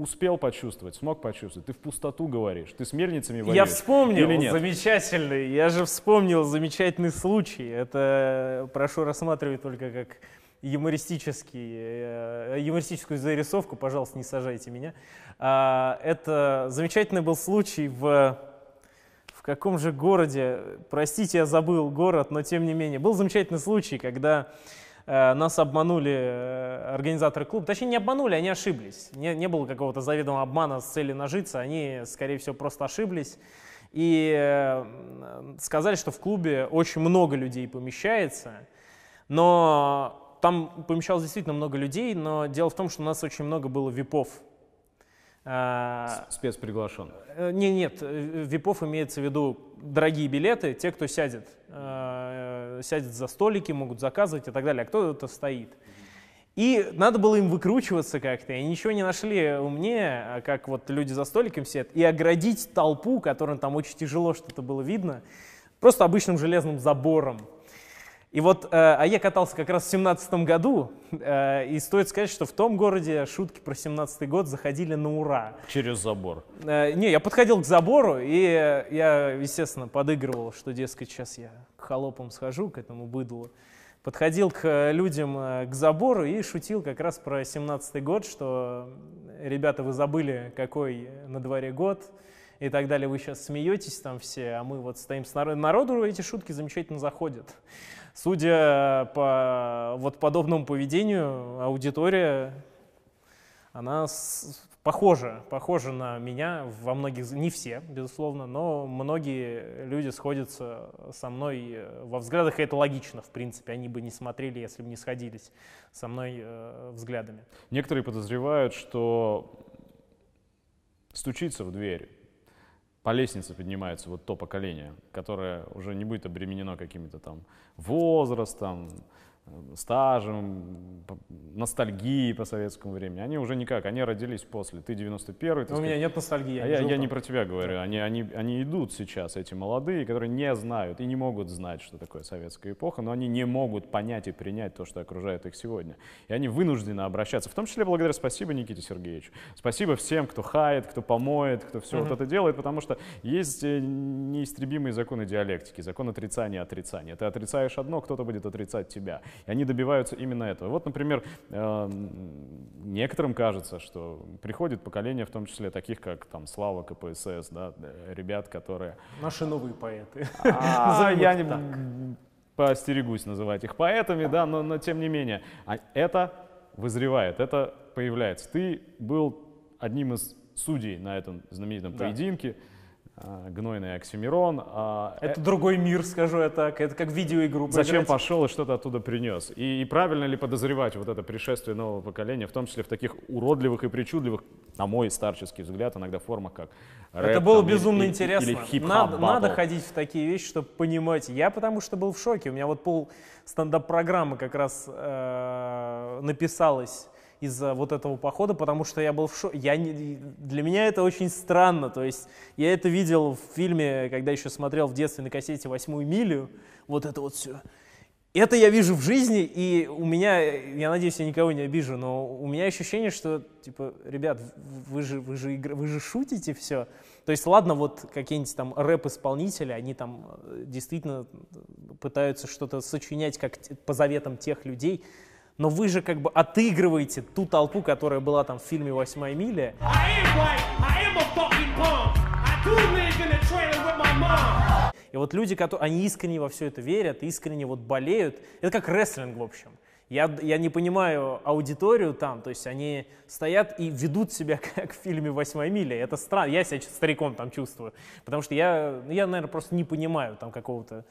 успел почувствовать, смог почувствовать, ты в пустоту говоришь, ты с мельницами воюешь Я вспомнил, или нет? замечательный, я же вспомнил замечательный случай. Это прошу рассматривать только как юмористический, э, юмористическую зарисовку, пожалуйста, не сажайте меня. А, Это замечательный был случай в в каком же городе, простите, я забыл город, но тем не менее, был замечательный случай, когда э, нас обманули э, организаторы клуба, точнее не обманули, они ошиблись. Не, не было какого-то заведомого обмана с целью нажиться, они, скорее всего, просто ошиблись. И сказали, что в клубе очень много людей помещается, но там помещалось действительно много людей, но дело в том, что у нас очень много было випов. А, Спецприглашен. Э, Не, нет, э, випов имеется в виду дорогие билеты, те, кто сядет, э, сядет за столики, могут заказывать и так далее, а кто-то стоит. И надо было им выкручиваться как-то, и ничего не нашли умнее, а как вот люди за столиком сидят, и оградить толпу, которым там очень тяжело что-то было видно, просто обычным железным забором. И вот, э, а я катался как раз в семнадцатом году, э, и стоит сказать, что в том городе шутки про семнадцатый год заходили на ура. Через забор. Э, Не, я подходил к забору, и э, я, естественно, подыгрывал, что, дескать, сейчас я к холопам схожу, к этому быдлу. Подходил к э, людям э, к забору и шутил как раз про 17-й год, что, э, ребята, вы забыли, какой на дворе год, и так далее. Вы сейчас смеетесь там все, а мы вот стоим с народом. Народу эти шутки замечательно заходят. Судя по вот подобному поведению, аудитория она похожа, похожа на меня во многих, не все, безусловно, но многие люди сходятся со мной э, во взглядах, и это логично, в принципе, они бы не смотрели, если бы не сходились со мной э, взглядами. Некоторые подозревают, что стучится в дверь, по лестнице поднимается вот то поколение, которое уже не будет обременено какими-то там возрастом, стажем, п- ностальгией по советскому времени. Они уже никак, они родились после. Ты 91-й, ты у меня нет ностальгии. а я, я не про тебя говорю, они, они, они идут сейчас, эти молодые, которые не знают и не могут знать, что такое советская эпоха, но они не могут понять и принять то, что окружает их сегодня. И они вынуждены обращаться, в том числе благодаря спасибо Никите Сергеевичу. Спасибо всем, кто хает, кто помоет, кто все вот это делает, потому что есть э, неистребимые законы диалектики, закон отрицания отрицания. Ты отрицаешь одно, кто-то будет отрицать тебя. И они добиваются именно этого. Вот, например, эм, некоторым кажется, что приходит поколение, в том числе таких, как там Слава КПСС, да, э, ребят, которые... Наши новые поэты. А, я не поостерегусь называть их поэтами, да, но, но тем не менее, а это вызревает, это появляется. Ты был одним из судей на этом знаменитом Да. поединке, гнойный оксимирон. А, это э... другой мир, скажу я так. Это как видеоигру. Зачем пошел и что-то оттуда принес? И, и правильно ли подозревать вот это пришествие нового поколения, в том числе в таких уродливых и причудливых, на мой старческий взгляд, иногда формах, как рэп, Это было там, безумно или, интересно. Или надо, надо ходить в такие вещи, чтобы понимать. Я потому что был в шоке. У меня вот пол стендап-программы как раз э, написалось из-за вот этого похода, потому что я был в шоке. Я не, для меня это очень странно. То есть я это видел в фильме, когда еще смотрел в детстве на кассете «Восьмую милю». Вот это вот все. Это я вижу в жизни, и у меня, я надеюсь, я никого не обижу, но у меня ощущение, что, типа, ребят, вы же, вы же, вы же шутите все. То есть, ладно, вот какие-нибудь там рэп-исполнители, они там э, действительно пытаются что-то сочинять как по заветам тех людей, но вы же как бы отыгрываете ту толпу, которая была там в фильме «Восьмая миля». И вот люди, которые, они искренне во все это верят, искренне вот болеют. Это как рестлинг, в общем. Я, я не понимаю аудиторию там, то есть они стоят и ведут себя как в фильме «Восьмая миля». Это странно, я себя стариком там чувствую, потому что я, я наверное, просто не понимаю там какого-то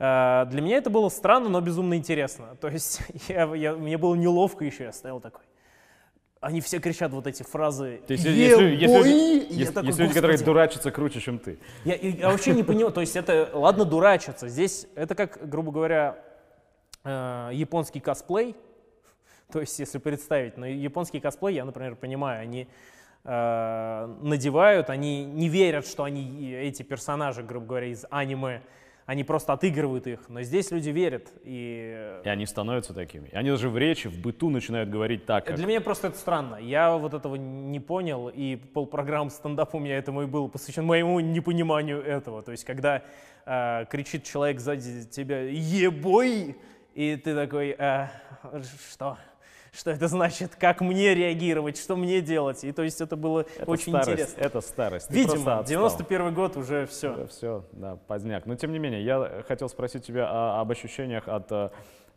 для меня это было странно, но безумно интересно. То есть я, я, мне было неловко еще, я стоял такой. Они все кричат вот эти фразы. То есть, если, если, если, такой, если люди, которые дурачатся круче, чем ты. Я, я вообще не понимаю, то есть это, ладно, дурачатся. Здесь это как, грубо говоря, э, японский косплей. То есть, если представить, но японский косплей, я, например, понимаю, они э, надевают, они не верят, что они, эти персонажи, грубо говоря, из аниме, они просто отыгрывают их, но здесь люди верят. И, и они становятся такими. И они даже в речи, в быту начинают говорить так, как... Для меня просто это странно. Я вот этого не понял, и полпрограммы стендапа у меня этому и было посвящен моему непониманию этого. То есть, когда э, кричит человек сзади тебя «Ебой!», и ты такой э, «Что?» Что это значит, как мне реагировать, что мне делать. И то есть это было это очень старость, интересно. Это старость. Видимо, 91 год уже все. Уже все, да, поздняк. Но тем не менее, я хотел спросить тебя о, об ощущениях от э,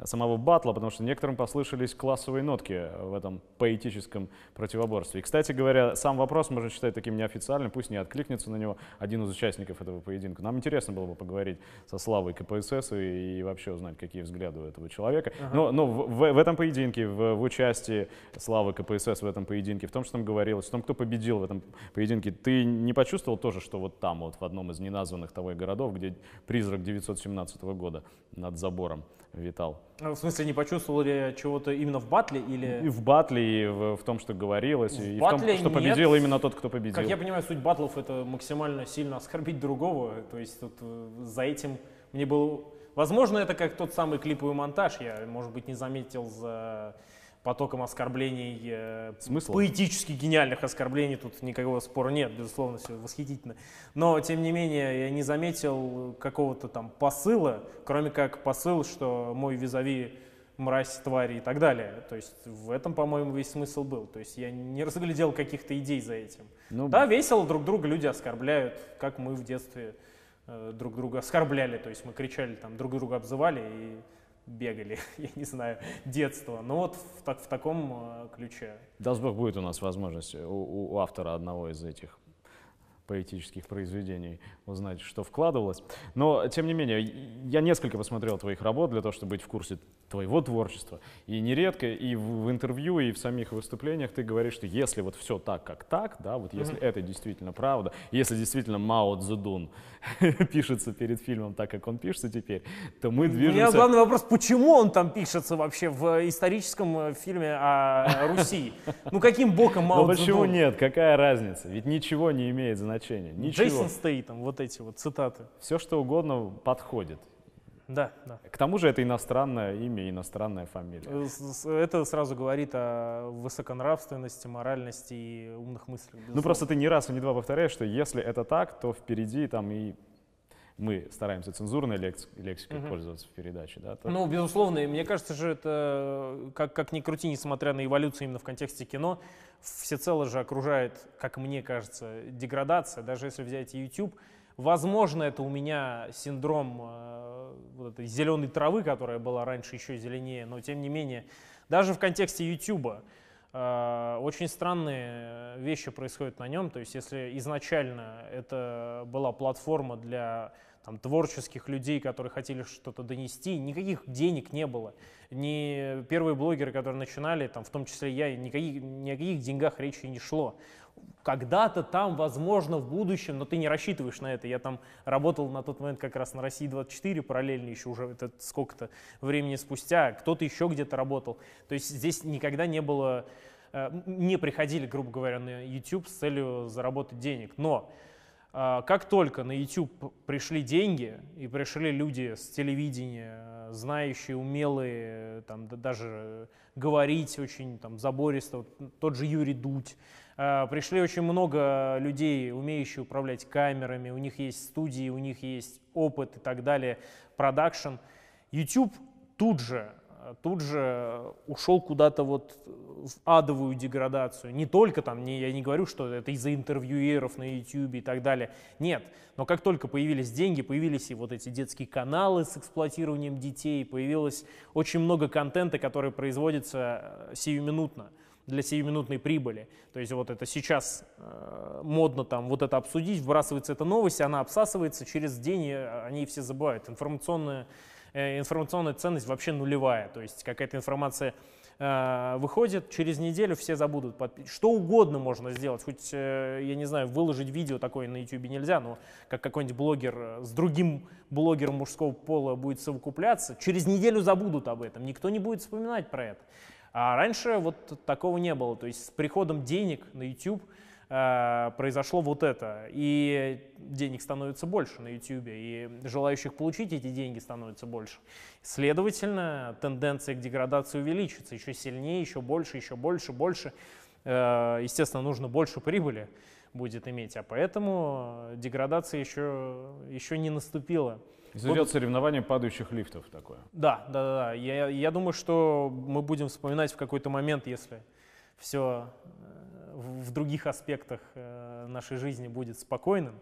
самого батла, потому что некоторым послышались классовые нотки в этом поэтическом противоборстве. И, кстати говоря, сам вопрос можно считать таким неофициальным, пусть не откликнется на него один из участников этого поединка. Нам интересно было бы поговорить со Славой КПСС и, и вообще узнать, какие взгляды у этого человека. Ага. Но, но в, в, в этом поединке, в, в участии Славы КПСС в этом поединке, в том, что там говорилось, в том, кто победил в этом поединке, ты не почувствовал тоже, что вот там, вот в одном из неназванных того городов, где призрак 917 года над забором витал? Ну, в смысле, не почувствовали чего-то именно в батле или... И в батле, и в, в том, что говорилось, в и в том, что нет. победил именно тот, кто победил. Как я понимаю, суть батлов — это максимально сильно оскорбить другого. То есть тут э, за этим мне было... Возможно, это как тот самый клиповый монтаж. Я, может быть, не заметил за потоком оскорблений, э, Смысл? поэтически гениальных оскорблений, тут никакого спора нет, безусловно, все восхитительно. Но, тем не менее, я не заметил какого-то там посыла, кроме как посыл, что мой визави мразь, твари и так далее. То есть в этом, по-моему, весь смысл был. То есть я не разглядел каких-то идей за этим. Ну, да, весело друг друга люди оскорбляют, как мы в детстве э, друг друга оскорбляли. То есть мы кричали, там, друг друга обзывали и бегали, я не знаю, детство. Но вот в, так, в таком э, ключе. Даст Бог, будет у нас возможность у, у автора одного из этих поэтических произведений, узнать, что вкладывалось. Но, тем не менее, я несколько посмотрел твоих работ для того, чтобы быть в курсе твоего творчества. И нередко и в, в интервью, и в самих выступлениях ты говоришь, что если вот все так, как так, да, вот если mm-hmm. это действительно правда, если действительно Мао Цзэдун пишется перед фильмом так, как он пишется теперь, то мы движемся... У меня главный вопрос, почему он там пишется вообще в историческом э, фильме о Руси? Ну каким боком Мао Ну почему нет? Какая разница? Ведь ничего не имеет значения. Ничего. Джейсон Стейтом, вот эти вот цитаты. Все, что угодно подходит. Да, да. К тому же это иностранное имя, иностранная фамилия. Это сразу говорит о высоконравственности, моральности и умных мыслях. Ну просто ты ни раз и ни два повторяешь, что если это так, то впереди там и мы стараемся цензурной лекс- лексикой угу. пользоваться в передаче. Да, то... Ну, безусловно, и мне кажется же, это, как, как ни крути, несмотря на эволюцию именно в контексте кино, всецело же окружает, как мне кажется, деградация. Даже если взять YouTube, Возможно, это у меня синдром э, вот этой зеленой травы, которая была раньше еще зеленее, но тем не менее, даже в контексте YouTube э, очень странные вещи происходят на нем. То есть если изначально это была платформа для там, творческих людей, которые хотели что-то донести, никаких денег не было. Ни первые блогеры, которые начинали, там, в том числе я, никаких, ни о каких деньгах речи не шло. Когда-то там, возможно, в будущем, но ты не рассчитываешь на это. Я там работал на тот момент как раз на России 24 параллельно еще уже это сколько-то времени спустя, кто-то еще где-то работал. То есть здесь никогда не было, э, не приходили, грубо говоря, на YouTube с целью заработать денег. Но как только на YouTube пришли деньги и пришли люди с телевидения, знающие, умелые, там, даже говорить очень там, забористо, тот же Юрий Дудь, а, пришли очень много людей, умеющих управлять камерами, у них есть студии, у них есть опыт и так далее, продакшн. YouTube тут же тут же ушел куда-то вот в адовую деградацию. Не только там, не, я не говорю, что это из-за интервьюеров на YouTube и так далее. Нет, но как только появились деньги, появились и вот эти детские каналы с эксплуатированием детей, появилось очень много контента, который производится э, сиюминутно для сиюминутной прибыли. То есть вот это сейчас э, модно там вот это обсудить, вбрасывается эта новость, она обсасывается, через день э, они все забывают. Информационная информационная ценность вообще нулевая. То есть какая-то информация э, выходит, через неделю все забудут. Что угодно можно сделать, хоть, э, я не знаю, выложить видео такое на YouTube нельзя, но как какой-нибудь блогер с другим блогером мужского пола будет совокупляться, через неделю забудут об этом, никто не будет вспоминать про это. А раньше вот такого не было, то есть с приходом денег на YouTube Э, произошло вот это. И денег становится больше на YouTube, и желающих получить эти деньги становится больше. Следовательно, тенденция к деградации увеличится еще сильнее, еще больше, еще больше, больше. Э, естественно, нужно больше прибыли будет иметь, а поэтому деградация еще, еще не наступила. Идет вот, соревнование падающих лифтов такое. Да, да, да. Я, я думаю, что мы будем вспоминать в какой-то момент, если все в других аспектах э, нашей жизни будет спокойным,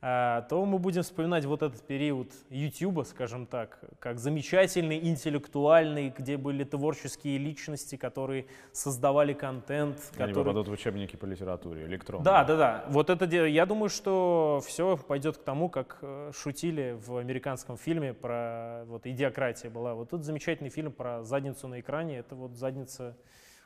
э, то мы будем вспоминать вот этот период YouTube, скажем так, как замечательный, интеллектуальный, где были творческие личности, которые создавали контент. Они который... попадут в учебники по литературе, электронно. Да, да, да. Вот это, я думаю, что все пойдет к тому, как э, шутили в американском фильме про вот идиократия была. Вот тут замечательный фильм про задницу на экране. Это вот задница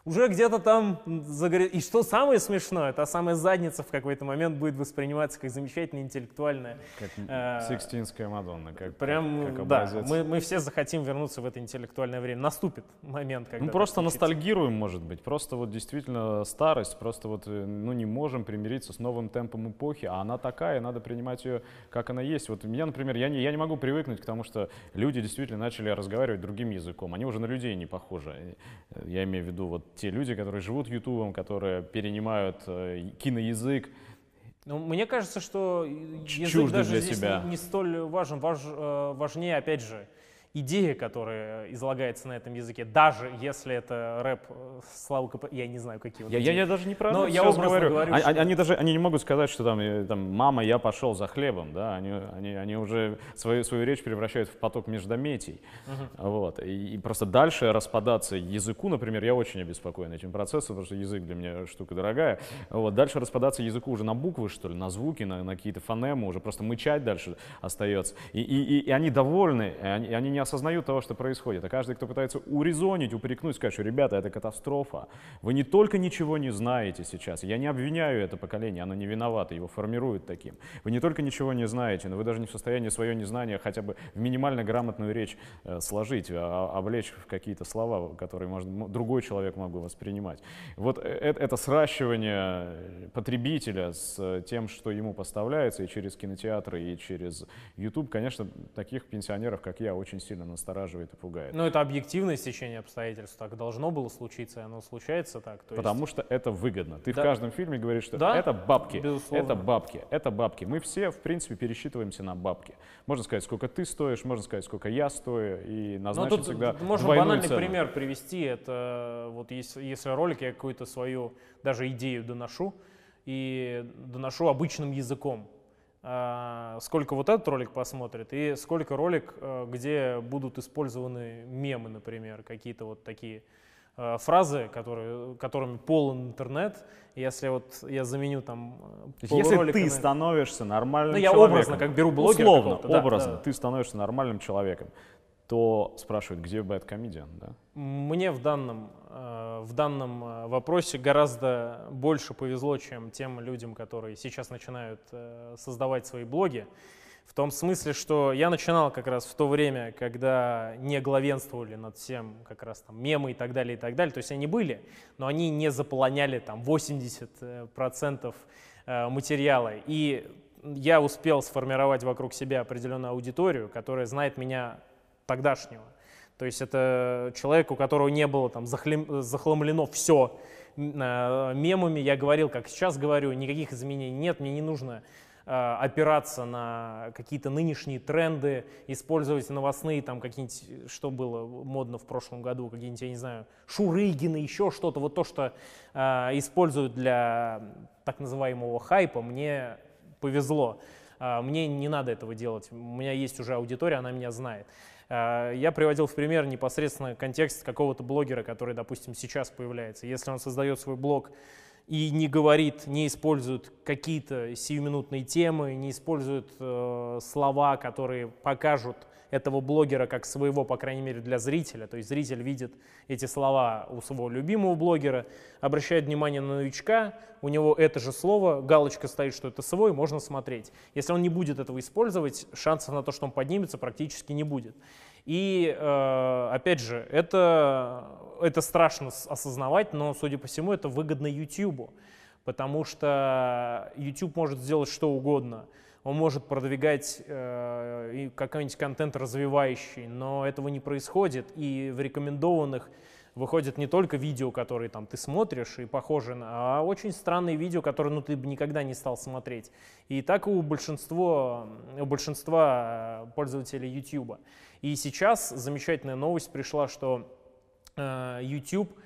уже где-то там загорит. И что самое смешное, та самая задница в какой-то момент будет восприниматься как замечательная интеллектуальная. Как э, Сикстинская Мадонна. Как, прям, как да, мы, мы все захотим вернуться в это интеллектуальное время. Наступит момент, когда... Ну просто ностальгируем, может быть. Просто вот действительно старость, просто вот э, ну не можем примириться с новым темпом эпохи, а она такая, надо принимать ее, как она есть. Вот меня, например, я не, я не могу привыкнуть к тому, что люди действительно начали разговаривать другим языком. Они уже на людей не похожи. Я имею в виду вот те люди, которые живут Ютубом, которые перенимают э, киноязык. Ну, мне кажется, что язык даже для здесь себя. Не, не столь важен. Важ, э, важнее, опять же, идея, которая излагается на этом языке, даже если это рэп э, Славы КП, я не знаю, какие вот я, я, я даже не про Но я говорю. говорю они, что... они даже они не могут сказать, что там, э, там мама, я пошел за хлебом, да, они, они, они уже свою, свою речь превращают в поток междометий. Uh-huh. Вот. И, и просто дальше распадаться языку, например, я очень обеспокоен этим процессом, потому что язык для меня штука дорогая. Вот. Дальше распадаться языку уже на буквы, что ли, на звуки, на, на какие-то фонемы, уже просто мычать дальше остается. И, и, и, и они довольны, и они, и они не осознают того, что происходит. А каждый, кто пытается урезонить, упрекнуть, сказать, что, ребята, это катастрофа. Вы не только ничего не знаете сейчас, я не обвиняю это поколение, оно не виновато, его формируют таким. Вы не только ничего не знаете, но вы даже не в состоянии свое незнание хотя бы в минимально грамотную речь э, сложить, а, а, облечь в какие-то слова, которые может, другой человек мог бы воспринимать. Вот это, это сращивание потребителя с тем, что ему поставляется, и через кинотеатры, и через YouTube, конечно, таких пенсионеров, как я, очень сильно настораживает и пугает. Но это объективное стечение обстоятельств, так должно было случиться, и оно случается так. То Потому есть... что это выгодно. Ты да. в каждом фильме говоришь, что да? это бабки, Безусловно. это бабки, это бабки. Мы все, в принципе, пересчитываемся на бабки. Можно сказать, сколько ты стоишь, можно сказать, сколько я стою, и назначить ну, тут всегда Можно банальный цену. пример привести. Это вот если, если ролик я какую-то свою даже идею доношу, и доношу обычным языком. А, сколько вот этот ролик посмотрит и сколько ролик, э, где будут использованы мемы, например, какие-то вот такие э, фразы, которые, которыми полон интернет. Если вот я заменю там Если ты на... становишься нормальным ну, я человеком, образно, как беру блогера условно, образно, да, да. ты становишься нормальным человеком, то спрашивают, где бэткомедиан, да? Мне в данном, э, в данном э, вопросе гораздо больше повезло, чем тем людям, которые сейчас начинают э, создавать свои блоги. В том смысле, что я начинал как раз в то время, когда не главенствовали над всем как раз там мемы и так далее, и так далее. То есть они были, но они не заполоняли там 80% материала. И я успел сформировать вокруг себя определенную аудиторию, которая знает меня тогдашнего. То есть это человек, у которого не было там захлем, захламлено все э, мемами. Я говорил, как сейчас говорю, никаких изменений нет, мне не нужно э, опираться на какие-то нынешние тренды, использовать новостные, там какие-нибудь, что было модно в прошлом году, какие-нибудь, я не знаю, Шурыгины, еще что-то, вот то, что э, используют для так называемого хайпа, мне повезло. Э, мне не надо этого делать, у меня есть уже аудитория, она меня знает. А, я приводил в пример непосредственно контекст какого-то блогера, который, допустим, сейчас появляется. Если он создает свой блог и не говорит, не использует какие-то сиюминутные темы, не использует э, слова, которые покажут этого блогера как своего, по крайней мере, для зрителя. То есть зритель видит эти слова у своего любимого блогера, обращает внимание на новичка, у него это же слово, галочка стоит, что это свой, можно смотреть. Если он не будет этого использовать, шансов на то, что он поднимется, практически не будет. И, э, опять же, это, это страшно осознавать, но, судя по всему, это выгодно YouTube, потому что YouTube может сделать что угодно – он может продвигать э, какой-нибудь контент развивающий, но этого не происходит, и в рекомендованных выходят не только видео, которые там ты смотришь и похожи на, а очень странные видео, которые ну, ты бы никогда не стал смотреть. И так у большинства, у большинства пользователей YouTube. И сейчас замечательная новость пришла, что э, YouTube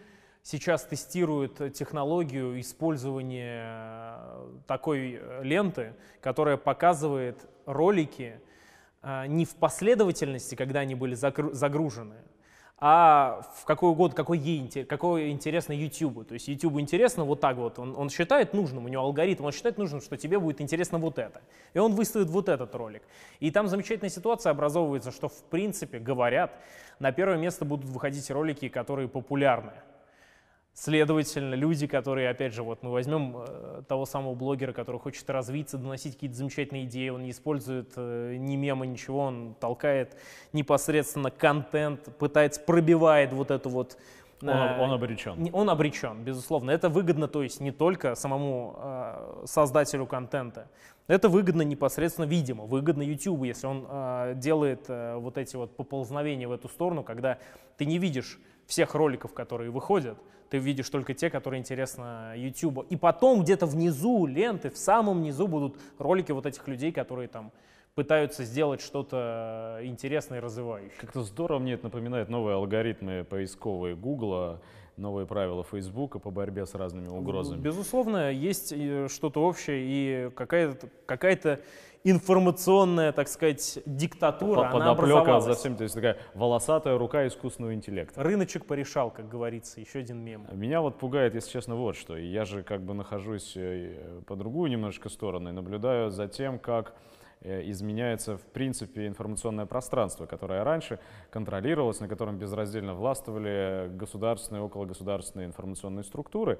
сейчас тестирует технологию использования э, такой э, ленты, которая показывает ролики э, не в последовательности, когда они были загружены, а в какой угодно, какой какой интересно YouTube. То есть YouTube интересно вот так вот, он, он считает нужным, у него алгоритм, он считает нужным, что тебе будет интересно вот это. И он выставит вот этот ролик. И там замечательная ситуация образовывается, что в принципе говорят, на первое место будут выходить ролики, которые популярны. Следовательно, люди, которые, опять же, вот мы возьмем э, того самого блогера, который хочет развиться, доносить какие-то замечательные идеи, он не использует э, ни мема, ничего, он толкает непосредственно контент, пытается, пробивает вот эту вот он, э, он обречен. Он обречен, безусловно. Это выгодно, то есть не только самому э, создателю контента. Это выгодно непосредственно, видимо, выгодно YouTube, если он э, делает э, вот эти вот поползновения в эту сторону, когда ты не видишь всех роликов, которые выходят, ты видишь только те, которые интересны YouTube. И потом где-то внизу ленты, в самом низу будут ролики вот этих людей, которые там пытаются сделать что-то интересное и развивающее. Как-то здорово мне это напоминает новые алгоритмы поисковые Гугла, новые правила Фейсбука по борьбе с разными угрозами. Безусловно, есть э, что-то общее и какая-то какая информационная, так сказать, диктатура, Под, она образовалась. за всем, то есть такая волосатая рука искусственного интеллекта. Рыночек порешал, как говорится, еще один мем. Меня вот пугает, если честно, вот что. Я же как бы нахожусь э, по другую немножко сторону и наблюдаю за тем, как Э, изменяется в принципе информационное пространство, которое раньше контролировалось, на котором безраздельно властвовали государственные окологосударственные информационные структуры.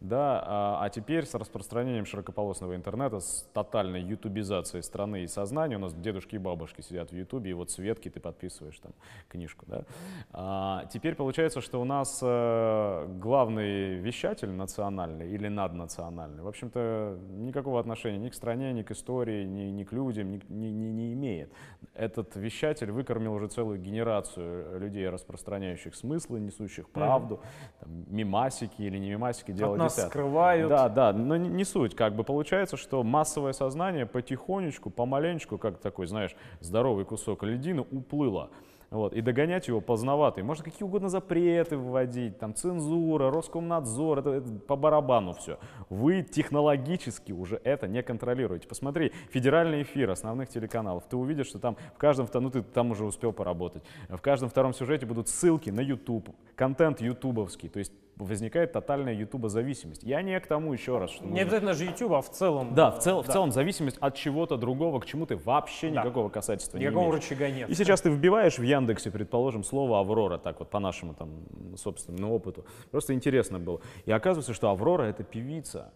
Да, а, а теперь с распространением широкополосного интернета, с тотальной ютубизацией страны и сознания, у нас дедушки и бабушки сидят в ютубе, и вот Светки ты подписываешь там книжку. Да? А, теперь получается, что у нас а, главный вещатель национальный или наднациональный, в общем-то, никакого отношения ни к стране, ни к истории, ни, ни к людям не, не, не, не имеет. Этот вещатель выкормил уже целую генерацию людей, распространяющих смыслы, несущих правду, mm-hmm. там, мимасики или не мимасики делать нас скрывают. Да, да, но не, не суть. Как бы получается, что массовое сознание потихонечку, помаленечку, как такой, знаешь, здоровый кусок льдины уплыло. Вот, и догонять его поздновато. И можно какие угодно запреты вводить, там цензура, Роскомнадзор, это, это по барабану все. Вы технологически уже это не контролируете. Посмотри, федеральный эфир основных телеканалов. Ты увидишь, что там в каждом, ну ты там уже успел поработать, в каждом втором сюжете будут ссылки на YouTube, контент ютубовский, то есть возникает тотальная ютуба-зависимость. Я не к тому еще раз, что Не нужно- обязательно же YouTube, а в целом. Да, в, цел- в да. целом зависимость от чего-то другого, к чему ты вообще Да. никакого касательства не Никакого имеешь. рычага нет. И сейчас ты вбиваешь в Яндексе, предположим, слово «Аврора», так вот по нашему там собственному опыту. Просто интересно было. И оказывается, что Аврора — это певица.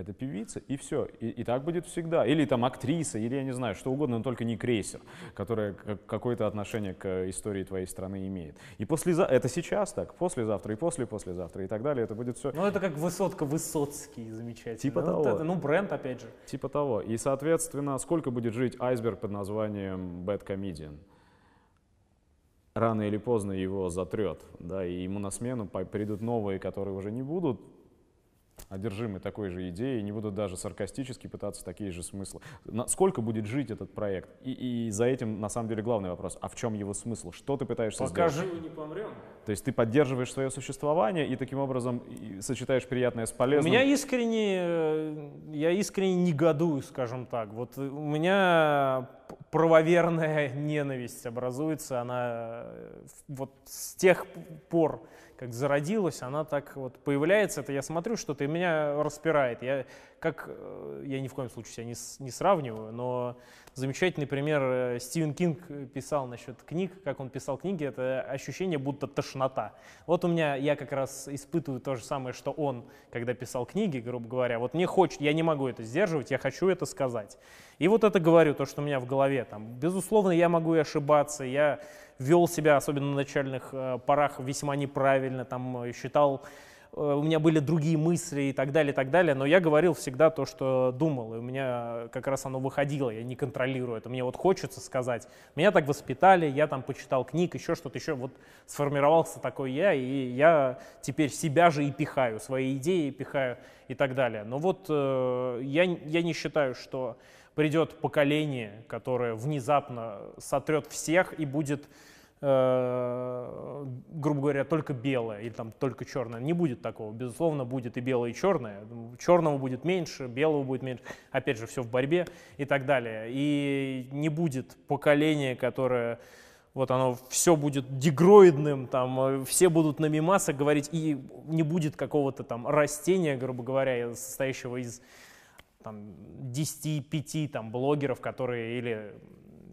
Это певица, и все. И, и так будет всегда. Или там актриса, или я не знаю, что угодно, но только не крейсер, которая как- какое-то отношение к истории твоей страны имеет. И послезавтра, это сейчас так, послезавтра и после-послезавтра и так далее, это будет все Ну, это как высотка Высоцкий, замечательно. Типа Ну, того. вот это, ну, бренд, опять же. Типа того. И, соответственно, сколько будет жить айсберг под названием Bad Comedian? Рано или поздно его затрет, да, и ему на смену придут новые, которые уже не будут одержимы такой же идеей, не будут даже саркастически пытаться такие же смыслы. Сколько будет жить этот проект? И, и за этим, на самом деле, главный вопрос. А в чем его смысл? Что ты пытаешься Пока сделать? живы не помрем. То есть ты поддерживаешь свое существование и таким образом сочетаешь приятное с У полезным? меня искренне, э, я искренне негодую, скажем так. Вот у меня правоверная ненависть образуется, она э, вот с тех пор, как зародилась, она так вот появляется, это я смотрю что-то, и меня распирает. Я, как, э, я ни в коем случае себя не, не сравниваю, но замечательный пример э, Стивен Кинг писал насчет книг, как он писал книги, это ощущение будто тошнота. Вот у меня, я как раз испытываю то же самое, что он, когда писал книги, грубо говоря. Вот мне хочется, я не могу это сдерживать, я хочу это сказать. И вот это говорю, то, что у меня в голове. Там, безусловно, я могу и ошибаться, я вел себя, особенно на начальных э, порах, весьма неправильно, там, э, считал э, у меня были другие мысли и так далее, и так далее, но я говорил всегда то, что думал, и у меня как раз оно выходило, я не контролирую это, мне вот хочется сказать. Меня так воспитали, я там почитал книг, еще что-то, еще вот сформировался такой я, и я теперь себя же и пихаю, свои идеи пихаю и так далее. Но вот я, я не считаю, что придет поколение, которое внезапно сотрет всех и будет э, грубо говоря, только белое или там только черное. Не будет такого. Безусловно, будет и белое, и черное. Черного будет меньше, белого будет меньше. Опять же, все в борьбе и так далее. И не будет поколения, которое вот оно все будет дегроидным, там э, все будут на мимасах говорить, и не будет какого-то там растения, грубо говоря, состоящего из там, 10-5 там, блогеров, которые или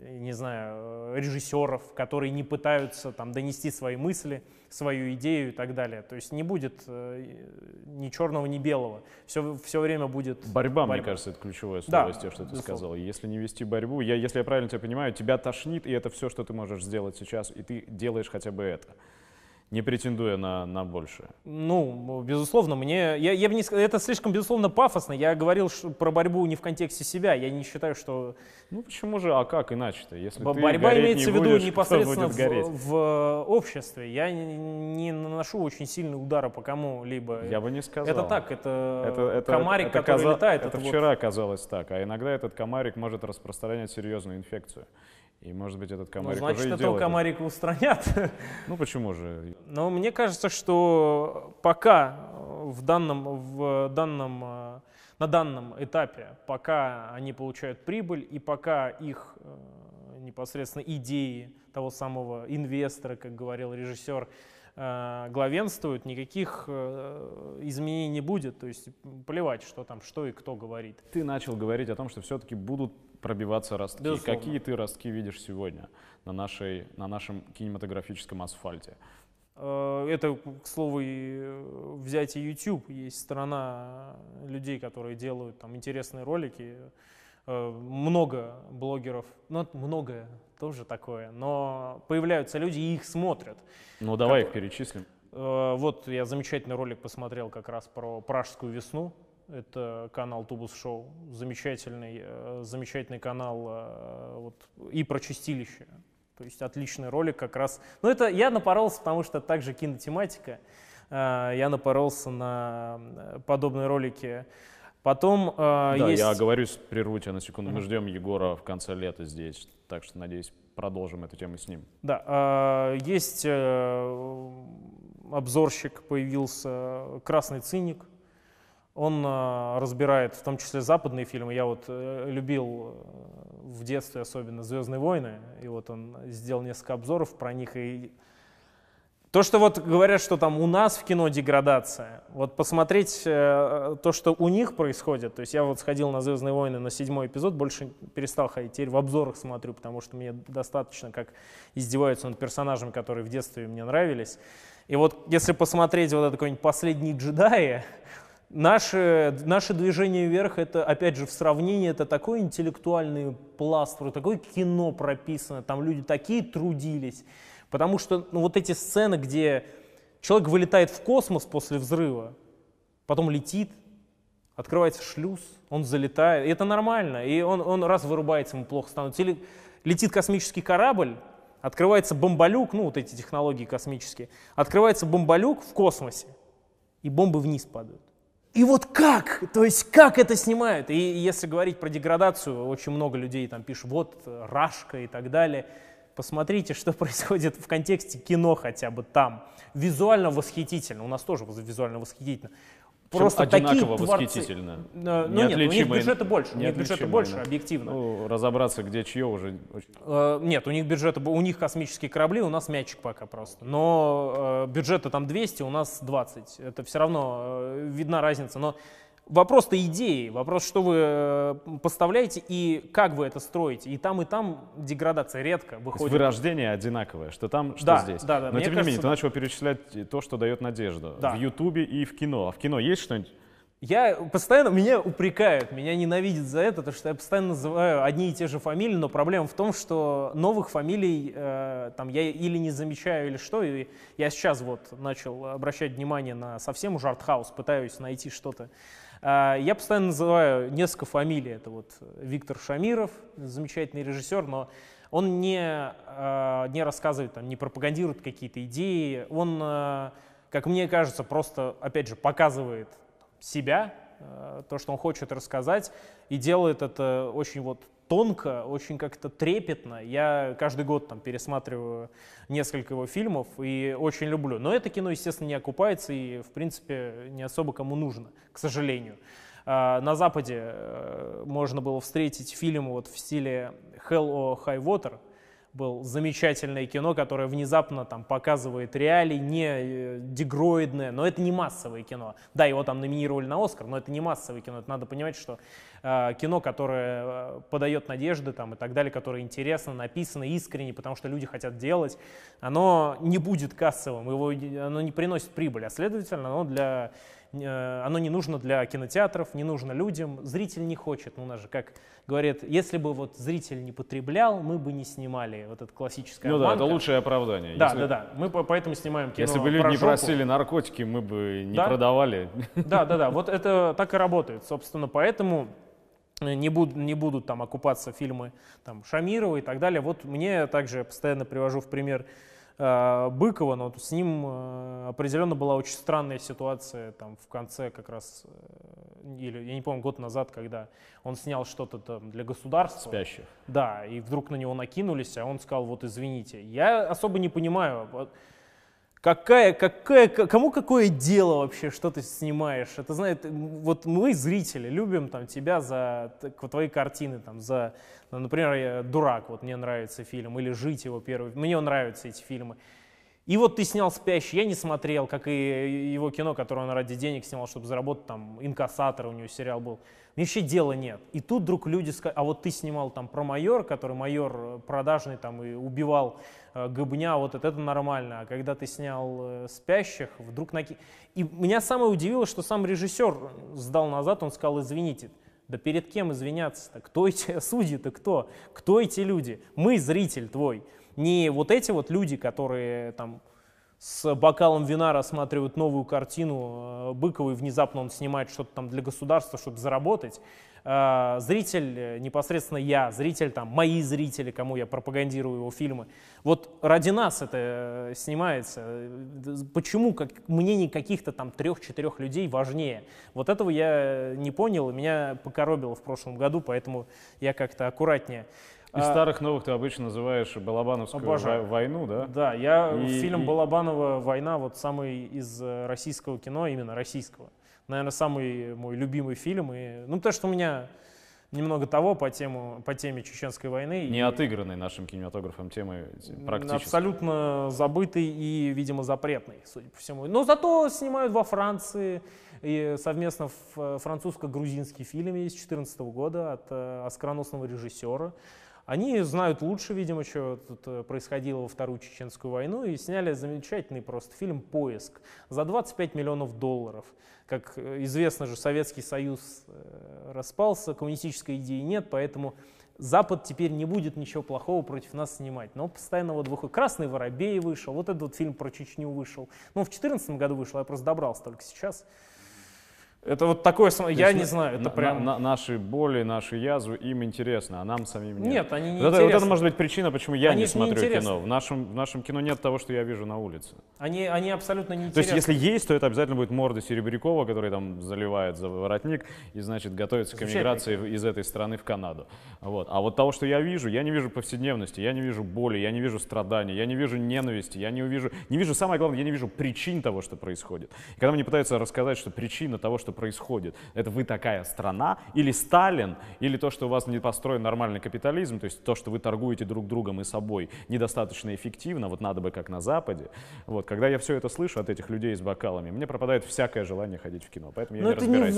не знаю, э, режиссеров, которые не пытаются там донести свои мысли, свою идею и так далее. То есть не будет э, ни черного, ни белого. Все, все время будет Борьба, мне борьба. кажется, это ключевое Да, слово из тех, что ты безусловно. сказал. И Если не вести борьбу, я, если я правильно тебя понимаю, тебя тошнит, и это все, что ты можешь сделать сейчас, и ты делаешь хотя бы это, не претендуя на, на большее. Ну, безусловно, мне... Я, я бы не сказал, это слишком, безусловно, пафосно. Я говорил про борьбу не в контексте себя. Я не считаю, что Ну почему же, а как иначе-то? Если Бо- ты Борьба гореть имеется не в виду будешь, непосредственно в, в, э, обществе. Я не, наношу очень сильные удары по кому-либо. Я бы не сказал. Это так, это, Это, это- комарик, это который каза- летает. Это, вот- вчера казалось так, а иногда этот комарик может распространять серьезную инфекцию. И может быть этот Ну, комарик значит, уже этого комарика устранят. Ну почему же? Но мне кажется, что пока в данном, в данном, э, на данном этапе, пока они получают прибыль и пока их э, непосредственно идеи того самого инвестора, как говорил режиссер, э, главенствуют, никаких изменений не будет. То есть плевать, что там, что и кто говорит. Ты начал говорить о том, что все-таки будут пробиваться ростки. Безусловно. Какие ты ростки видишь сегодня на, нашей, на нашем кинематографическом асфальте? Э, Это, к слову, и э, взятие YouTube. Есть сторона людей, которые делают там интересные ролики. Э, Много блогеров, ну, многое тоже такое, но появляются люди и их смотрят. Ну давай Как- их перечислим. Вот я замечательный ролик посмотрел как раз про пражскую весну. Это канал Тубус Шоу. Замечательный, э, замечательный канал э, вот, и про чистилище. То есть отличный ролик как раз. Но это я напоролся, потому что это также кинотематика. Э, Я напоролся на подобные ролики. Потом э, Да, есть... я оговорюсь, прерву тебя на секунду. Мы ждем Егора в конце лета здесь, так что, надеюсь, продолжим эту тему с ним. Да, э, есть э, обзорщик, появился «Красный циник». Он э, разбирает в том числе западные фильмы. Я вот э, любил э, в детстве особенно «Звездные войны», и вот он сделал несколько обзоров про них. И То, что вот говорят, что там у нас в кино деградация, вот посмотреть то, что у них происходит, то есть я вот сходил на «Звездные войны» на седьмой эпизод, больше перестал ходить, теперь в обзорах смотрю, потому что мне достаточно, как издеваются над персонажами, которые в детстве мне нравились. И вот если посмотреть вот это какой-нибудь «Последний джедай», Наше, наше движение вверх, это, опять же, в сравнении, это такой интеллектуальный пласт, такое кино прописано, там люди такие трудились. Потому что ну, вот эти сцены, где человек вылетает в космос после взрыва, потом летит, открывается шлюз, он залетает, и это нормально, и он, он раз вырубается, ему плохо становится. Или летит космический корабль, открывается бомболюк, ну вот эти технологии космические, открывается бомболюк в космосе, и бомбы вниз падают. И вот как? То есть как это снимают? И если говорить про деградацию, очень много людей там пишут, вот Рашка и так далее. Посмотрите, что происходит в контексте кино хотя бы там. Визуально восхитительно. У нас тоже визуально восхитительно. Просто одинаково такие восхитительно. Творцы, ну нет, у них бюджета больше, у них бюджета больше, объективно. Ну, разобраться, где чье уже. Uh, нет, у них бюджета, у них космические корабли, у нас мячик пока просто. Но uh, бюджета там 200, у нас 20. Это все равно uh, видна разница. Но Вопрос-то идеи, вопрос, что вы э, поставляете и как вы это строите. И там, и там деградация редко выходит. вырождение одинаковое, что там, что да, здесь. Да, да, Но тем не менее, ты начал перечислять то, что дает надежду. Да. В Ютубе и в кино. А в кино есть что-нибудь? Я постоянно, меня упрекают, меня ненавидят за это, потому что я постоянно называю одни и те же фамилии, но проблема в том, что новых фамилий э, там я или не замечаю, или что. И я сейчас вот начал обращать внимание на совсем уже артхаус, пытаюсь найти что-то я постоянно называю несколько фамилий. Это вот Виктор Шамиров, замечательный режиссер, но он не, а, не рассказывает, не пропагандирует какие-то идеи. Он, а, как мне кажется, просто, опять же, показывает себя, то, что он хочет рассказать, и делает это очень вот тонко, очень как-то трепетно. Я каждый год там пересматриваю несколько его фильмов и очень люблю. Но это кино, естественно, не окупается и, в принципе, не особо кому нужно, к сожалению. А, на Западе э, можно было встретить фильмы вот в стиле Hell or High Water, был замечательное кино, которое внезапно там показывает реалии, не э, дегроидное, но это не массовое кино. Да, его там номинировали на Оскар, но это не массовое кино. Это надо понимать, что э, кино, которое э, подает надежды там, и так далее, которое интересно, написано искренне, потому что люди хотят делать, оно не будет кассовым, его, оно не приносит прибыль, а следовательно, оно для оно не нужно для кинотеатров, не нужно людям, зритель не хочет. Ну, у нас же, как говорят, если бы вот зритель не потреблял, мы бы не снимали вот это классическое Ну обманка. да, это лучшее оправдание. Да, если... да, да, мы поэтому снимаем кино Если бы люди не просили наркотики, мы бы не да? продавали. Да, да, да, вот это так и работает, собственно, поэтому не, буд, не будут там окупаться фильмы там, Шамирова и так далее. Вот мне также постоянно привожу в пример Э, Быкова, но с ним э, определенно была очень странная ситуация там в конце как раз, э, или я не помню, год назад, когда он снял что-то там для государства. Спящих. Да, и вдруг на него накинулись, а он сказал, вот извините. Я особо не понимаю, Какая, какая, кому какое дело вообще, что ты снимаешь? Это знает, вот мы, зрители, любим там, тебя за твои картины, там, за, ну, например, «Дурак», вот мне нравится фильм, или «Жить» его первый, мне нравятся эти фильмы. И вот ты снял «Спящий», я не смотрел, как и его кино, которое он ради денег снимал, чтобы заработать, там, «Инкассатор» у него сериал был. Мне вообще дела нет. И тут вдруг люди сказали, а вот ты снимал там про майор, который майор продажный там и убивал э, Гыбня, вот это, это нормально. А когда ты снял э, «Спящих», вдруг наки... И меня самое удивило, что сам режиссер сдал назад, он сказал, извините, да перед кем извиняться-то? Кто эти судьи-то кто? Кто эти люди? Мы, зритель твой. Не вот эти вот люди, которые там с бокалом вина рассматривают новую картину э, Быкова, и внезапно он снимает что-то там для государства, чтобы заработать. Э, зритель, э, непосредственно я, зритель, там, мои зрители, кому я пропагандирую его фильмы, вот ради нас это снимается. Почему как, мнение каких-то там трех-четырех людей важнее? Вот этого я не понял, меня покоробило в прошлом году, поэтому я как-то аккуратнее. Из а, старых новых ты обычно называешь Балабановскую обожаю. войну, да? Да, я и, фильм и... Балабанова «Война» вот самый из э, российского кино, именно российского. Наверное, самый мой любимый фильм. И, ну, то, что у меня немного того по, тему, по теме Чеченской войны. Не и... отыгранной нашим кинематографом темы практически. Абсолютно забытый и, видимо, запретный, судя по всему. Но зато снимают во Франции, и совместно французско-грузинский фильм есть 2014 года от э, оскароносного режиссера. Они знают лучше, видимо, что тут э, происходило во Вторую Чеченскую войну, и сняли замечательный просто фильм «Поиск» за 25 миллионов долларов. Как э, известно же, Советский Союз э, распался, коммунистической идеи нет, поэтому Запад теперь не будет ничего плохого против нас снимать. Но постоянно вот выходит. «Красный воробей» вышел, вот этот вот фильм про Чечню вышел. Ну, в 2014 году вышел, я просто добрался только сейчас. Это вот такое, я не знаю, это на, прям... На, наши боли, наши язвы, им интересно, а нам самим нет. Нет, они не вот интересны. Это, вот это может быть причина, почему я они не смотрю не кино. В нашем, в нашем кино нет того, что я вижу на улице. Они, они абсолютно не То есть если есть, то это обязательно будет морда Серебрякова, который там заливает за воротник и, значит, готовится к эмиграции из этой страны в Канаду. Вот. А вот того, что я вижу, я не вижу повседневности, я не вижу боли, я не вижу страданий, я не вижу ненависти, я не вижу, не вижу, самое главное, я не вижу причин того, что происходит. И когда мне пытаются рассказать, что причина того, что происходит, это вы такая страна, или Сталин, или то, что у вас не построен нормальный капитализм, то есть то, что вы торгуете друг другом и собой недостаточно эффективно, вот надо бы как на Западе. Вот, когда я все это слышу от этих людей с бокалами, мне пропадает всякое желание ходить в кино, поэтому я Но не это разбираюсь.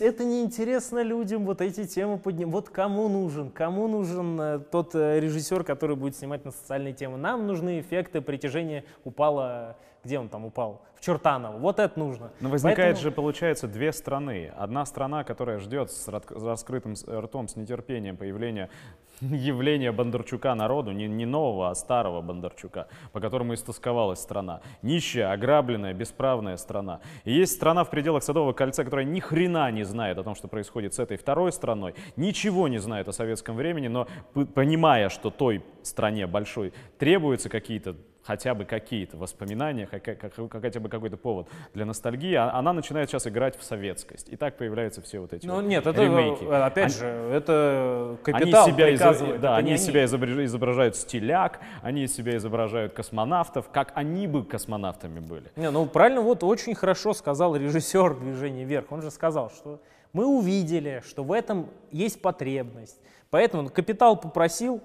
это не интересно людям, вот эти темы подним. Вот кому нужен, кому нужен э, тот э, режиссер, который будет снимать на социальные темы. Нам нужны эффекты притяжения упала где он там упал? В Чертаново. Вот это нужно. Но возникает Поэтому... же, получается, две страны. Одна страна, которая ждет с раскрытым ртом, с нетерпением появления явления Бондарчука народу, не, не нового, а старого Бондарчука, по которому истосковалась страна. Нищая, ограбленная, бесправная страна. И есть страна в пределах Садового кольца, которая ни хрена не знает о том, что происходит с этой второй страной, ничего не знает о советском времени, но понимая, что той стране большой требуются какие-то хотя бы какие-то воспоминания, хотя бы какой-то повод для ностальгии, а она начинает сейчас играть в советскость. И так появляются все вот эти Ну вот нет, это, ремейки. опять они, же, это капитал они себя приказывает. да, они из себя изображают стиляк, они себя изображают космонавтов, как они бы космонавтами были. Не, ну правильно, вот очень хорошо сказал режиссер «Движения вверх». Он же сказал, что мы увидели, что в этом есть потребность. Поэтому капитал попросил,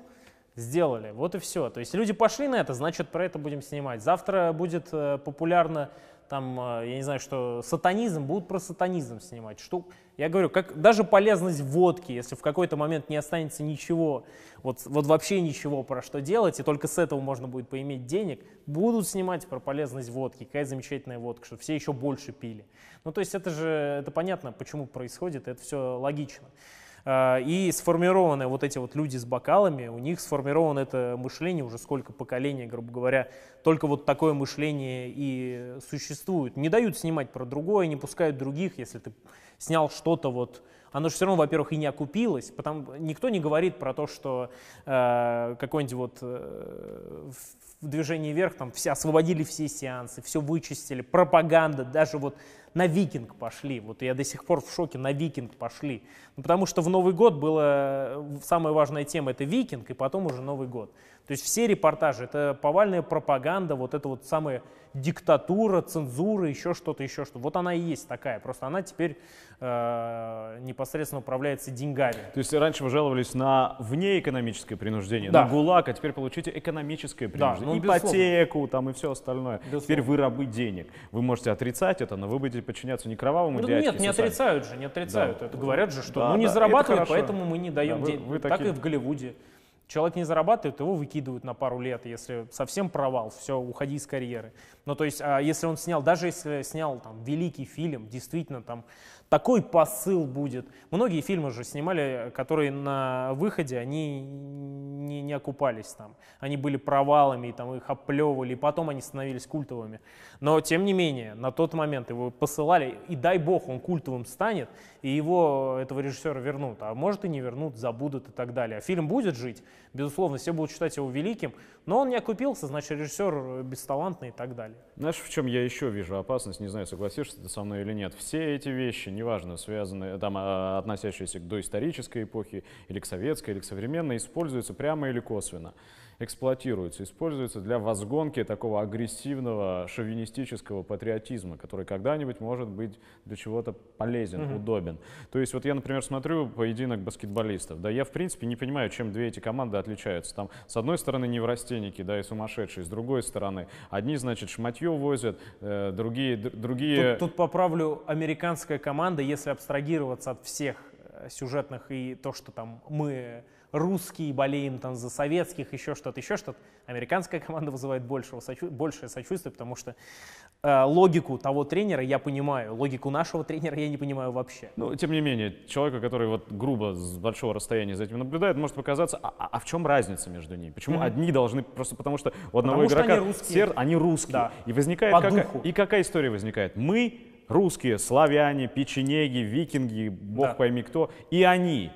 сделали. Вот и все. То есть люди пошли на это, значит, про это будем снимать. Завтра будет э, популярно, там, э, я не знаю, что сатанизм, будут про сатанизм снимать. Что, я говорю, как даже полезность водки, если в какой-то момент не останется ничего, вот, вот вообще ничего про что делать, и только с этого можно будет поиметь денег, будут снимать про полезность водки, какая замечательная водка, что все еще больше пили. Ну, то есть это же, это понятно, почему происходит, это все логично. А, и сформированы вот эти вот люди с бокалами, у них сформировано это мышление уже сколько поколений, грубо говоря, только вот такое мышление и существует. Не дают снимать про другое, не пускают других, если ты снял что-то вот. Оно же все равно, во-первых, и не окупилось, потому никто не говорит про то, что э, какой-нибудь вот э, в движении вверх там все освободили все сеансы, все вычистили, пропаганда, даже вот на викинг пошли. Вот я до сих пор в шоке, на викинг пошли. Ну, потому что в Новый год была самая важная тема, это викинг, и потом уже Новый год. То есть все репортажи, это повальная пропаганда, вот это вот самая диктатура, цензура, еще что-то, еще что-то. Вот она и есть такая, просто она теперь э, непосредственно управляется деньгами. То есть раньше вы жаловались на внеэкономическое принуждение, да. на ГУЛАГ, а теперь получите экономическое принуждение, да, ну, ипотеку там и все остальное. Безусловно. Теперь вы рабы денег. Вы можете отрицать это, но вы будете подчиняться не кровавому ну, дядьке. Нет, не отрицают же, не отрицают. Да. Это говорят же, что да, ну не да, зарабатывают, поэтому мы не даем да, денег. Вы, вы так такие... и в Голливуде. Человек не зарабатывает, его выкидывают на пару лет, если совсем провал, все, уходи из карьеры. Ну, то есть, а если он снял, даже если снял там великий фильм, действительно там такой посыл будет. Многие фильмы же снимали, которые на выходе, они не, не окупались там. Они были провалами, и там их оплевывали, и потом они становились культовыми. Но, тем не менее, на тот момент его посылали, и дай бог он культовым станет, и его, этого режиссера, вернут. А может и не вернут, забудут и так далее. А фильм будет жить, безусловно, все будут считать его великим, но он не окупился, значит, режиссер бесталантный и так далее. Знаешь, в чем я еще вижу опасность? Не знаю, согласишься ты со мной или нет. Все эти вещи, неважно, связанные, там, а, относящиеся к доисторической эпохе, или к советской, или к современной, используются прямо или косвенно. Эксплуатируется, используется для возгонки такого агрессивного шовинистического патриотизма, который когда-нибудь может быть для чего-то полезен, mm-hmm. удобен. То есть вот я, например, смотрю поединок баскетболистов, да, я в принципе не понимаю, чем две эти команды отличаются. Там с одной стороны неврастенники, да, и сумасшедшие, с другой стороны одни, значит, шматье возят, э, другие, другие... Тут, тут поправлю, американская команда, если абстрагироваться от всех э, сюжетных и то, что там мы русские болеем там за советских, еще что-то, еще что-то. Американская команда вызывает большего, сочу... большее сочувствие, потому что э, логику того тренера я понимаю, логику нашего тренера я не понимаю вообще. Ну, тем не менее, человека, который вот грубо с большого расстояния за этим наблюдает, может показаться, а, а, а в чем разница между ними? Почему mm-hmm. одни должны, просто потому что у одного потому игрока они русские. Сер... они русские. Да. И возникает По какая... И какая история возникает? Мы русские, славяне, печенеги, викинги, бог Да. пойми кто, и они.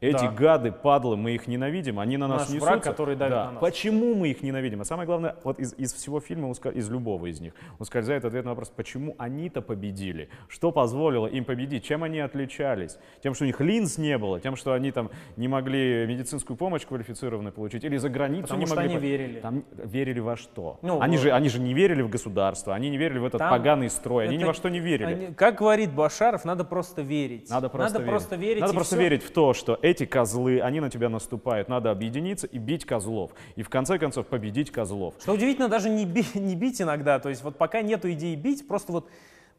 Эти Да. гады, падлы, мы их ненавидим, они на нас Наш несутся. враг, который давит Да. на нас. Почему мы их ненавидим? А самое главное, вот из, из всего фильма, из любого из них, ускользает ответ на вопрос, почему они-то победили? Что позволило им победить? Чем они отличались? Тем, что у них линз не было? Тем, что они там не могли медицинскую помощь квалифицированную получить? Или за границу Потому не что могли? они по- верили. Там верили во что? Ну, они, э, же, они же не верили в государство, они не верили в этот Там поганый строй, они ни это- во что не верили. Они- как говорит Башаров, надо просто верить. Надо просто надо верить. просто верить. Надо просто всё. верить в то, что эти козлы, они на тебя наступают. Надо объединиться и бить козлов. И в конце концов победить козлов. Что удивительно, даже не, би- не бить иногда. То есть вот пока нету идеи бить, просто вот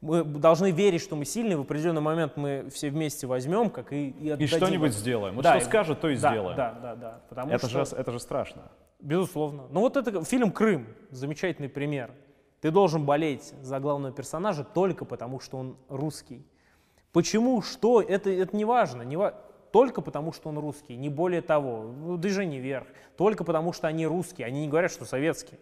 мы должны верить, что мы сильные, в определенный момент мы все вместе возьмем, как и, и И что-нибудь сделаем. Вот Да, что и- скажет, то и да, сделаем. Да, да, да. Потому Это, что, же, это же страшно. безусловно. Ну вот это фильм «Крым», замечательный пример. Ты должен болеть за главного персонажа только потому, что он русский. Почему, что, это, это не важно. Не ва- Только потому, что он русский, не более того. Ну, движение вверх. Только потому, что они русские. Они не говорят, что советские.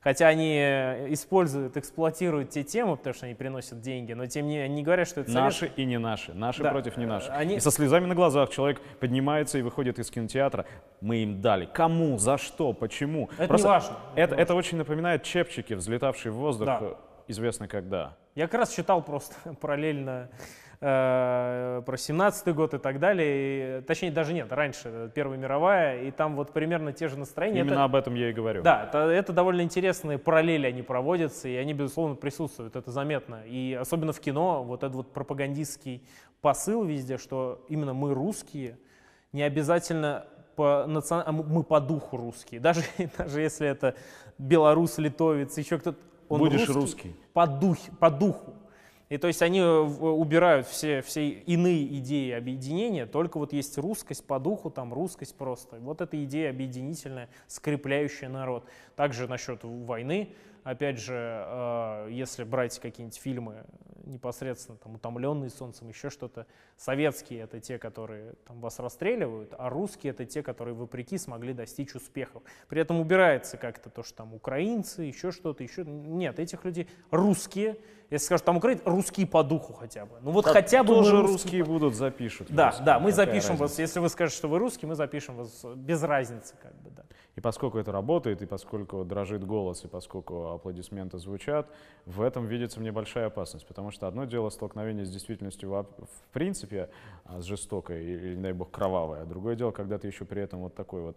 Хотя они э, используют, эксплуатируют те темы, потому что они приносят деньги, но тем не менее они не говорят, что это Наши советские. и не наши. Наши Да. против не наших. Они- И со слезами на глазах человек поднимается и выходит из кинотеатра. Мы им дали. Кому? За что? Почему? Это не важно. Это, это очень напоминает чепчики, взлетавшие в воздух, Да. э, известно когда. Я как раз читал просто параллельно э, про 17 год и так далее. И, точнее, даже нет, раньше, Первая мировая, и там вот примерно те же настроения. Именно Это- об этом я и говорю. Да, это, это довольно интересные параллели, они проводятся, и они, безусловно, присутствуют, это заметно. И особенно в кино, вот этот вот пропагандистский посыл везде, что именно мы русские, не обязательно по национ- а мы по духу русские. Даже, даже если это белорус, литовец, еще кто-то, он Будешь русский. По, духе, по духу. И то есть они э, в- убирают все, все иные идеи объединения, только вот есть русскость по духу, там русскость просто. Вот эта идея объединительная, скрепляющая народ. Также насчет войны, опять же, э, если брать какие-нибудь фильмы непосредственно там «Утомленные солнцем», еще что-то, советские это те, которые там вас расстреливают, а русские это те, которые вопреки смогли достичь успехов. При этом убирается как-то то, что там украинцы, еще что-то, еще... Нет, этих людей русские, если скажут там украинцы, русские по духу хотя бы. Ну вот Так хотя бы тоже русские русские будут запишут. да, русские. да, мы Какая запишем вас. разница? Если вы скажете, что вы русский, мы запишем вас без разницы, как бы, да. И поскольку это работает, и поскольку дрожит голос, и поскольку аплодисменты звучат, в этом видится мне большая опасность. Потому что одно дело столкновение с действительностью в принципе, а, с жестокой или, не дай бог, кровавой, а другое дело, когда ты еще при этом вот такой вот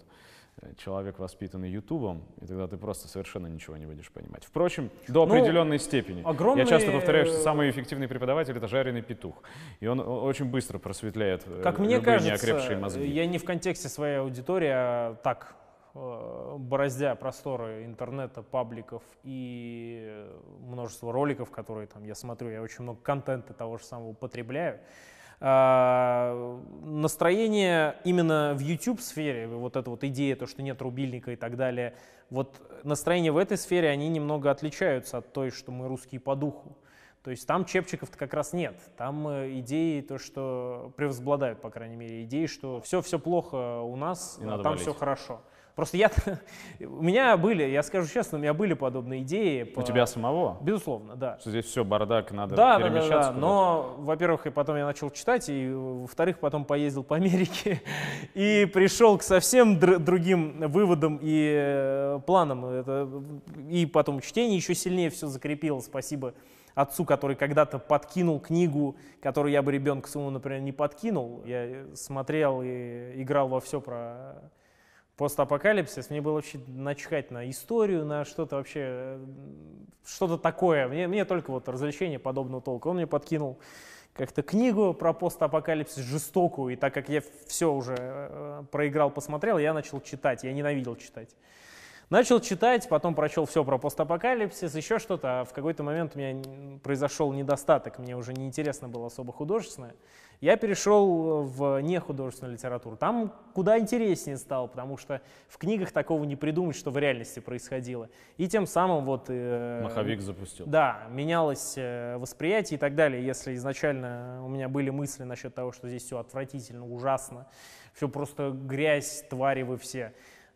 э, человек, воспитанный Ютубом, и тогда ты просто совершенно ничего не будешь понимать. Впрочем, до Ну, определенной степени. огромные, Я часто повторяю, что э, самый эффективный преподаватель — это жареный петух. И он о- очень быстро просветляет э, Как мне любые кажется, неокрепшие мозги. я не в контексте своей аудитории, а так, э, бороздя просторы интернета, пабликов и множество роликов, которые там я смотрю, я очень много контента того же самого потребляю. А, Настроение именно в YouTube-сфере, вот эта вот идея, то, что нет рубильника и так далее, вот настроение в этой сфере, они немного отличаются от той, что мы русские по духу. То есть там чепчиков-то как раз нет. Там э, идеи, то, что превозбладают, по крайней мере, идеи, что все-все плохо у нас, И а там валить. все хорошо. Просто я, у меня были, я скажу честно, у меня были подобные идеи. У по- тебя самого? Безусловно, да. Что здесь все бардак, надо Да, да, да, перемещаться да. куда-то? Но, во-первых, и потом я начал читать, и, во-вторых, потом поездил по Америке и пришел к совсем др- другим выводам и э, планам. Это, и потом чтение еще сильнее все закрепило. Спасибо отцу, который когда-то подкинул книгу, которую я бы ребенку своему, например, не подкинул. Я смотрел и играл во все про постапокалипсис, мне было вообще начхать на историю, на что-то вообще, э, что-то такое. Мне, мне только вот развлечение подобного толка. Он мне подкинул как-то книгу про постапокалипсис жестокую, и так как я все уже э, проиграл, посмотрел, я начал читать, я ненавидел читать. Начал читать, потом прочел все про постапокалипсис, еще что-то, а в какой-то момент у меня произошел недостаток, мне уже не интересно было особо художественное. Я перешел в нехудожественную литературу. Там куда интереснее стало, потому что в книгах такого не придумать, что в реальности происходило. И тем самым вот... Э, Маховик запустил. Да, менялось э, восприятие и так далее. Если изначально у меня были мысли насчет того, что здесь все отвратительно, ужасно, все просто грязь, твари вы все,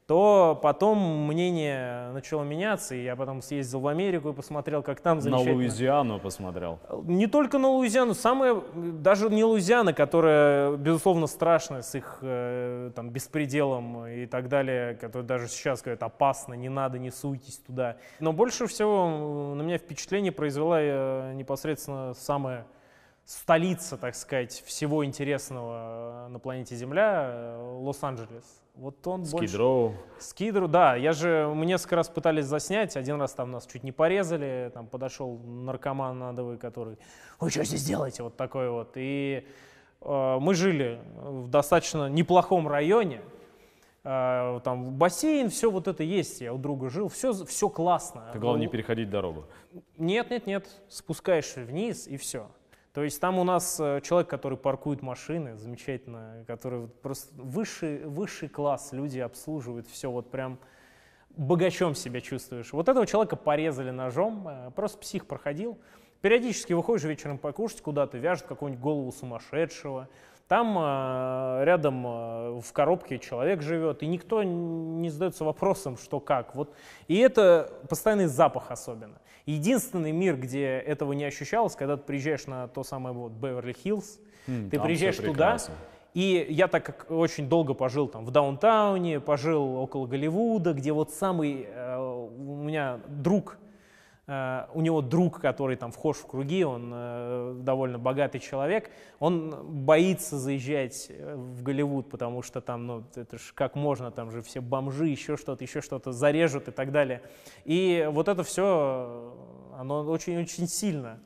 то потом мнение начало меняться, и я потом съездил в Америку и посмотрел, как там замечательно. На Луизиану посмотрел? Не только на Луизиану, самое, даже не Луизиана, которая, безусловно, страшная с их э, там, беспределом и так далее, которая даже сейчас говорят, опасно, не надо, не суйтесь туда. Но больше всего на меня впечатление произвела э, непосредственно самая столица, так сказать, всего интересного на планете Земля, э, Лос-Анджелес. Вот он Скидроу. больше... Скидроу, да. Я же, мы несколько раз пытались заснять. Один раз там нас чуть не порезали. Там подошел наркоман надовый, который, вы что здесь делаете? Вот такой вот. И э, мы жили в достаточно неплохом районе. Э, там бассейн, все вот это есть. Я у друга жил. Все, все классно. Ты главное не переходить дорогу. Нет, нет, нет. Спускаешься вниз и все. То есть там у нас э, человек, который паркует машины, замечательно, который просто высший, высший класс, люди обслуживают, все вот прям богачом себя чувствуешь. Вот этого человека порезали ножом, э, просто псих проходил. Периодически выходишь вечером покушать куда-то, вяжет какую-нибудь голову сумасшедшего, там э, рядом в коробке человек живет, и никто не задается вопросом, что как. Вот. И это постоянный запах особенно. Единственный мир, где этого не ощущалось, когда ты приезжаешь на то самое вот Беверли-Хиллз, mm, ты приезжаешь туда, и я так как очень долго пожил там в даунтауне, пожил около Голливуда, где вот самый э, у меня друг у него друг, который там вхож в круги, он э, довольно богатый человек, он боится заезжать э, в Голливуд, потому что там, ну, это ж как можно, там же все бомжи, еще что-то, еще что-то зарежут и так далее. И вот это все, оно очень-очень сильно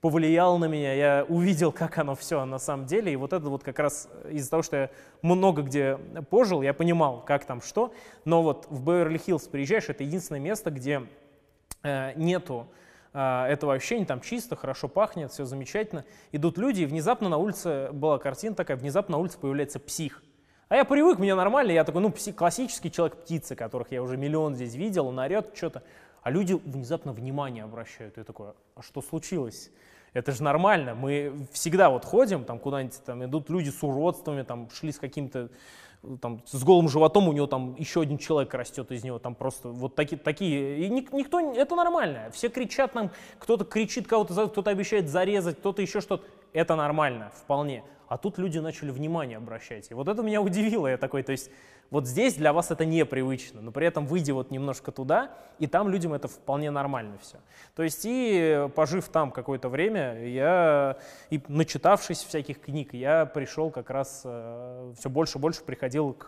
повлияло на меня, я увидел, как оно все на самом деле, и вот это вот как раз из-за того, что я много где пожил, я понимал, как там что, но вот в Беверли-Хиллз приезжаешь, это единственное место, где Э, нету э, этого ощущения, там чисто, хорошо пахнет, все замечательно. Идут люди, и внезапно на улице была картина такая, внезапно на улице появляется псих. А я привык, мне нормально, я такой, ну, псих, классический человек-птица, которых я уже миллион здесь видел, он орет что-то. А люди внезапно внимание обращают. Я такой, а что случилось? Это же нормально. Мы всегда вот ходим, там куда-нибудь там идут люди с уродствами, там шли с каким-то там, с голым животом у него там еще один человек растет из него, там просто вот такие, такие, и никто, это нормально, все кричат нам, кто-то кричит, кого-то кто-то обещает зарезать, кто-то еще что-то, это нормально, вполне. А тут люди начали внимание обращать, и вот это меня удивило, я такой, то есть вот здесь для вас это непривычно, но при этом выйдя вот немножко туда, и там людям это вполне нормально все. То есть и пожив там какое-то время, я, и начитавшись всяких книг, я пришел как раз, э, все больше и больше приходил к,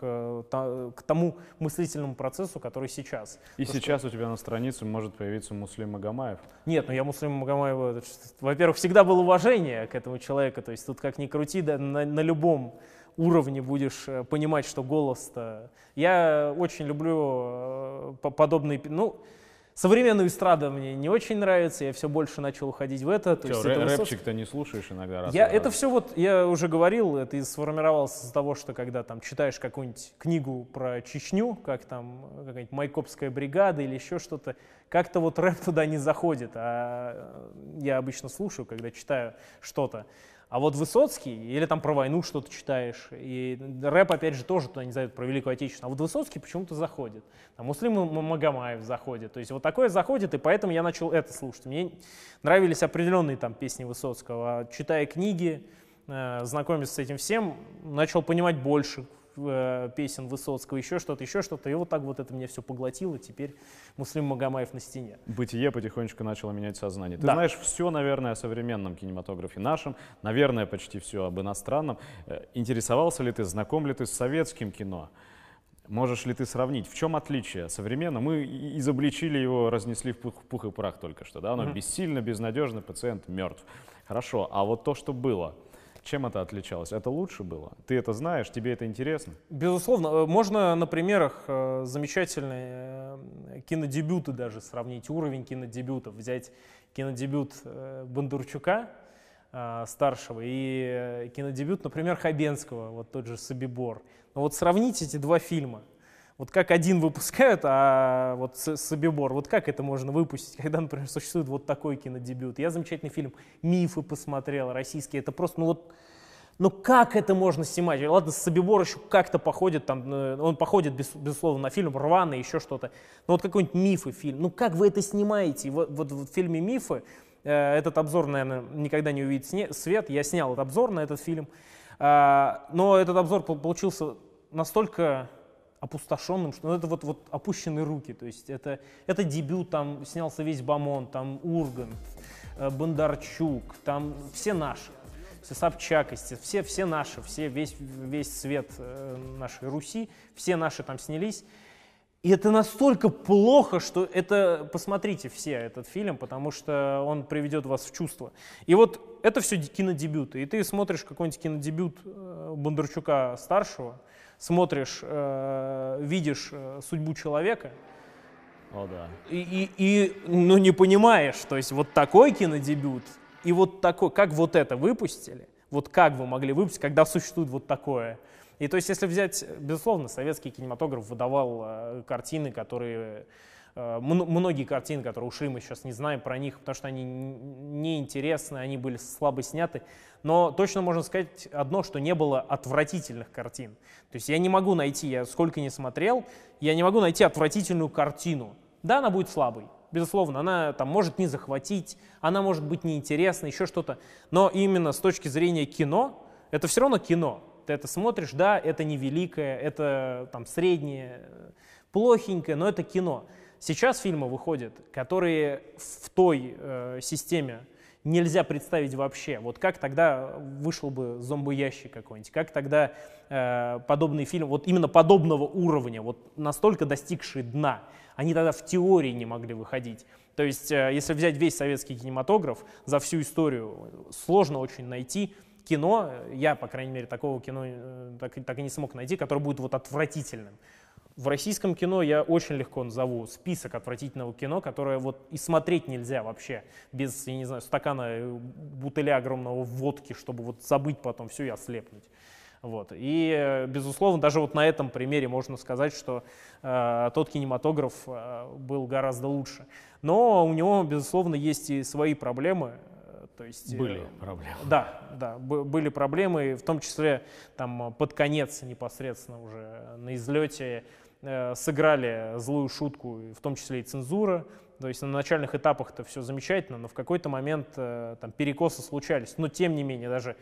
к тому мыслительному процессу, который сейчас. И То, сейчас что... у тебя на странице может появиться Муслим Магомаев? Нет, ну я Муслим Магомаев, во-первых, всегда было уважение к этому человеку, то есть тут как ни крути, да, на, на любом уровне будешь э, понимать, что голос-то... Я очень люблю э, подобные... Ну, современную эстраду мне не очень нравится, я все больше начал уходить в это. То Что, есть это рэпчик-то не слушаешь иногда? Раз я, это все вот, я уже говорил, это сформировалось из-за того, что когда там читаешь какую-нибудь книгу про Чечню, как там какая-нибудь Майкопская бригада или еще что-то, как-то вот рэп туда не заходит, а я обычно слушаю, когда читаю что-то. А вот Высоцкий, или там про войну что-то читаешь, и рэп, опять же, тоже туда не зайдет про Великую Отечественную, а вот Высоцкий почему-то заходит. Там Муслим Магомаев заходит. То есть вот такое заходит, и поэтому я начал это слушать. Мне нравились определенные там песни Высоцкого. А читая книги, э, знакомиться с этим всем, начал понимать больше, песен Высоцкого, еще что-то, еще что-то. И вот так вот это меня все поглотило. Теперь Муслим Магомаев на стене. Бытие потихонечку начало менять сознание. Ты да. знаешь все, наверное, о современном кинематографе нашем, наверное, почти все об иностранном. Э, интересовался ли ты, знаком ли ты с советским кино? Можешь ли ты сравнить, в чем отличие современно? Мы изобличили его, разнесли в пух, пух и прах только что, да? Оно mm-hmm. бессильно, безнадежно, пациент мертв. Хорошо, а вот то, что было, чем это отличалось? Это лучше было? Ты это знаешь, тебе это интересно? Безусловно. Э, можно на примерах э, замечательные э, кинодебюты даже сравнить, уровень кинодебютов. Взять кинодебют Бондарчука, старшего, и кинодебют, например, Хабенского, вот тот же «Собибор». Но вот сравнить эти два фильма. Вот как один выпускают, а вот Собибор, вот как это можно выпустить, когда, например, существует вот такой кинодебют. Я замечательный фильм «Мифы» посмотрел, российский. Это просто, ну вот, ну как это можно снимать? Ладно, Собибор еще как-то походит, там, э, он походит, безусловно, на фильм «Рваный», еще что-то. Но вот какой-нибудь «Мифы» фильм, ну как вы это снимаете? Вот, вот в фильме «Мифы» э, этот обзор, наверное, никогда не увидит свет. Я снял этот обзор на этот фильм. А, но этот обзор получился настолько опустошенным, что ну, это вот, вот опущенные руки. То есть это, это дебют, там снялся весь Бамон, там Ургант, э, Бондарчук, там все наши. Все Собчак, все, все наши, все, весь, весь свет э, нашей Руси, все наши там снялись. И это настолько плохо, что это, посмотрите все этот фильм, потому что он приведет вас в чувство. И вот это все кинодебюты. И ты смотришь какой-нибудь кинодебют э, Бондарчука старшего, смотришь, э, видишь э, судьбу человека, О, да. и, и, и ну, не понимаешь, то есть вот такой кинодебют, и вот такой, как вот это выпустили, вот как вы могли выпустить, когда существует вот такое. И то есть если взять, безусловно, советский кинематограф выдавал э, картины, которые многие картины, которые ушли, мы сейчас не знаем про них, потому что они неинтересны, они были слабо сняты. Но точно можно сказать одно, что не было отвратительных картин. То есть я не могу найти, я сколько не смотрел, я не могу найти отвратительную картину. Да, она будет слабой, безусловно, она там может не захватить, она может быть неинтересной, еще что-то. Но именно с точки зрения кино, это все равно кино. Ты это смотришь, да, это не великое, это там среднее, плохенькое, но это кино. Сейчас фильмы выходят, которые в той э, системе нельзя представить вообще. Вот как тогда вышел бы зомбоящик какой-нибудь, как тогда э, подобный фильм, вот именно подобного уровня, вот настолько достигшие дна, они тогда в теории не могли выходить. То есть, э, если взять весь советский кинематограф за всю историю, сложно очень найти кино, я, по крайней мере, такого кино э, так, так и не смог найти, которое будет вот отвратительным. В российском кино я очень легко назову список отвратительного кино, которое вот и смотреть нельзя вообще без, я не знаю, стакана э, бутыля огромного водки, чтобы вот забыть потом все и ослепнуть. Вот. И, э, безусловно, даже вот на этом примере можно сказать, что э, тот кинематограф э, был гораздо лучше. Но у него, безусловно, есть и свои проблемы. То есть, были э, проблемы. Да, да, были проблемы, в том числе там под конец непосредственно уже на излете Э, сыграли злую шутку, в том числе и цензура. То есть на начальных этапах это все замечательно, но в какой-то момент э, там перекосы случались. Но тем не менее, даже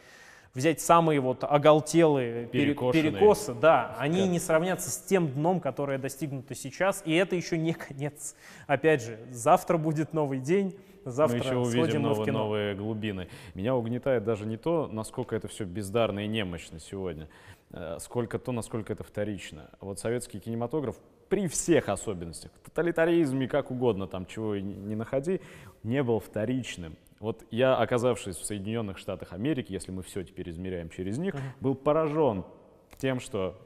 взять самые вот оголтелые перекосы, да, они как? не сравнятся с тем дном, которое достигнуто сейчас, и это еще не конец. Опять же, завтра будет новый день, завтра мы еще увидим новые, новые глубины. Меня угнетает даже не то, насколько это все бездарно и немощно сегодня, сколько то, насколько это вторично. Вот советский кинематограф при всех особенностях, тоталитаризме, как угодно, там чего не находи, не был вторичным. Вот я, оказавшись в Соединенных Штатах Америки, если мы все теперь измеряем через них, uh-huh. был поражен тем, что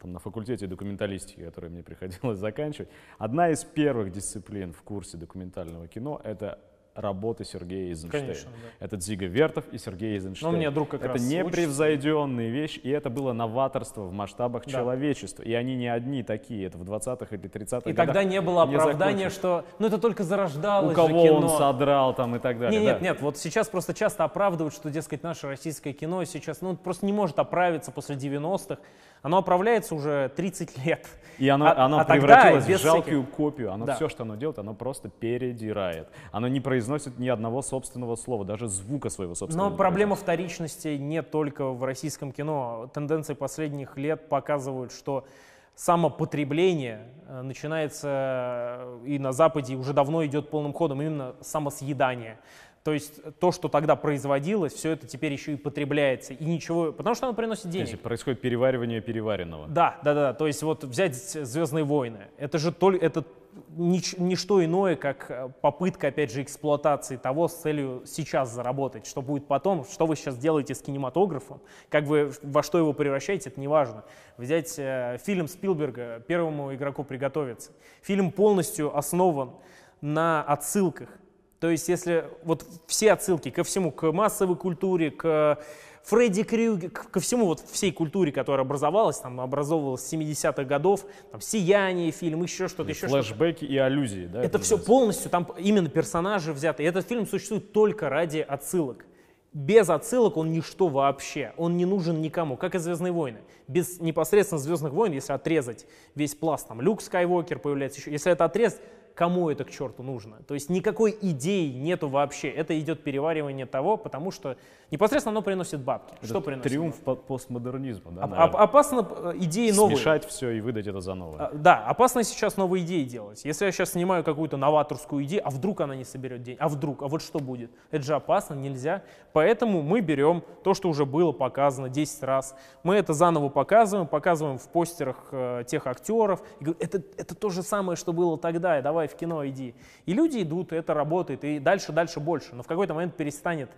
там, на факультете документалистики, который мне приходилось заканчивать, одна из первых дисциплин в курсе документального кино — это работы Сергея Эйзенштейна. Конечно, да. Это Дзига Вертов и Сергей Эйзенштейн. Ну, мне друг как это раз непревзойденные вещи, и это было новаторство в масштабах да. человечества. И они не одни такие, это в 20-х или 30-х годах. И тогда не было оправдания, не что ну это только зарождалось У кого кино. он содрал там и так далее. Нет, да. нет, нет, вот сейчас просто часто оправдывают, что, дескать, наше российское кино сейчас ну, просто не может оправиться после 90-х. Оно оправляется уже 30 лет. И оно, а, оно а превратилось в жалкую всяких... копию. Оно да. все, что оно делает, оно просто передирает. Оно не произносит ни одного собственного слова, даже звука своего собственного. Но проблема вторичности не только в российском кино. Тенденции последних лет показывают, что самопотребление э, начинается э, и на Западе уже давно идет полным ходом, именно самосъедание. То есть то, что тогда производилось, все это теперь еще и потребляется. И ничего, потому что оно приносит денег. То есть происходит переваривание переваренного. Да, да, да. То есть вот взять «Звездные войны». Это же только, это нич, ничто иное, как э, попытка, опять же, эксплуатации того с целью сейчас заработать. Что будет потом, что вы сейчас делаете с кинематографом, как вы во что его превращаете, это не важно. Взять э, фильм Спилберга «Первому игроку приготовиться». Фильм полностью основан на отсылках то есть если вот все отсылки ко всему, к массовой культуре, к Фредди Крюгер, ко всему вот всей культуре, которая образовалась, там образовывалась с 70-х годов, там «Сияние» фильм, еще что-то, еще что-то. Флэшбэки и аллюзии, да? Это, это все полностью, там именно персонажи взяты. И этот фильм существует только ради отсылок. Без отсылок он ничто вообще, он не нужен никому, как и «Звездные войны». Без непосредственно «Звездных войн», если отрезать весь пласт, там Люк Скайуокер появляется еще, если это отрезать, кому это к черту нужно. То есть никакой идеи нету вообще. Это идет переваривание того, потому что непосредственно оно приносит бабки. Это что приносит? Триумф бабки? постмодернизма. Да, Оп- опасно э, идеи новые. Смешать все и выдать это за новое. А, да, опасно сейчас новые идеи делать. Если я сейчас снимаю какую-то новаторскую идею, а вдруг она не соберет денег, а вдруг, а вот что будет? Это же опасно, нельзя. Поэтому мы берем то, что уже было показано 10 раз. Мы это заново показываем, показываем в постерах э, тех актеров. И говорим, это, это то же самое, что было тогда, и давай давай в кино иди. И люди идут, и это работает, и дальше, дальше больше. Но в какой-то момент перестанет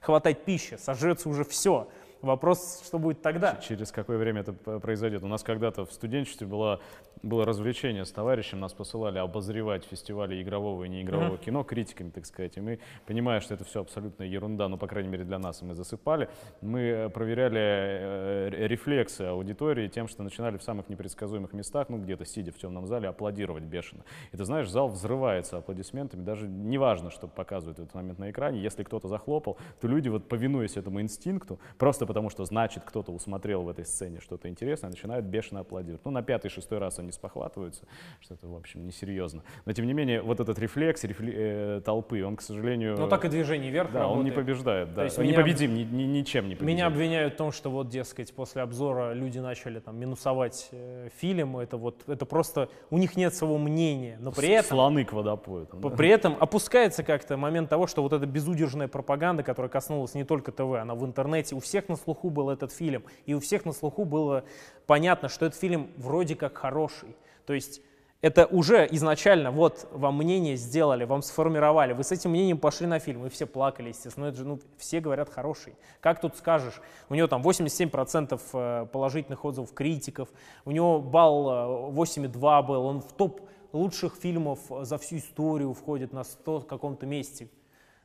хватать пищи, сожрется уже все. Вопрос, что будет тогда? Через какое время это произойдет? У нас когда-то в студенчестве было, было развлечение с товарищем, нас посылали обозревать фестивали игрового и неигрового mm-hmm. кино, критиками, так сказать. И мы, понимая, что это все абсолютно ерунда, ну, по крайней мере, для нас, и мы засыпали, мы э, проверяли э, рефлексы аудитории тем, что начинали в самых непредсказуемых местах, ну, где-то сидя в темном зале, аплодировать бешено. И ты знаешь, зал взрывается аплодисментами, даже неважно, что показывают в этот момент на экране, если кто-то захлопал, то люди, вот повинуясь этому инстинкту, просто потому что значит кто-то усмотрел в этой сцене что-то интересное, начинают бешено аплодировать. Ну, на пятый-шестой раз они спохватываются, что это, в общем, несерьезно. Но, тем не менее, вот этот рефлекс рефле э, толпы, он, к сожалению... Ну, так и движение вверх Да, работает. он не побеждает, да. есть меня, победим, ни, ни, ничем не победим. Меня обвиняют в том, что вот, дескать, после обзора люди начали там минусовать э, фильм, это вот, это просто, у них нет своего мнения, но при этом... Слоны к водопою. Да. При этом опускается как-то момент того, что вот эта безудержная пропаганда, которая коснулась не только ТВ, она в интернете, у всех на слуху был этот фильм, и у всех на слуху было понятно, что этот фильм вроде как хороший. То есть это уже изначально вот вам мнение сделали, вам сформировали, вы с этим мнением пошли на фильм, и все плакали, естественно, это же, ну, все говорят хороший. Как тут скажешь, у него там 87% э, положительных отзывов критиков, у него балл 8,2 э, был, он в топ лучших фильмов за всю историю входит на 100 каком-то месте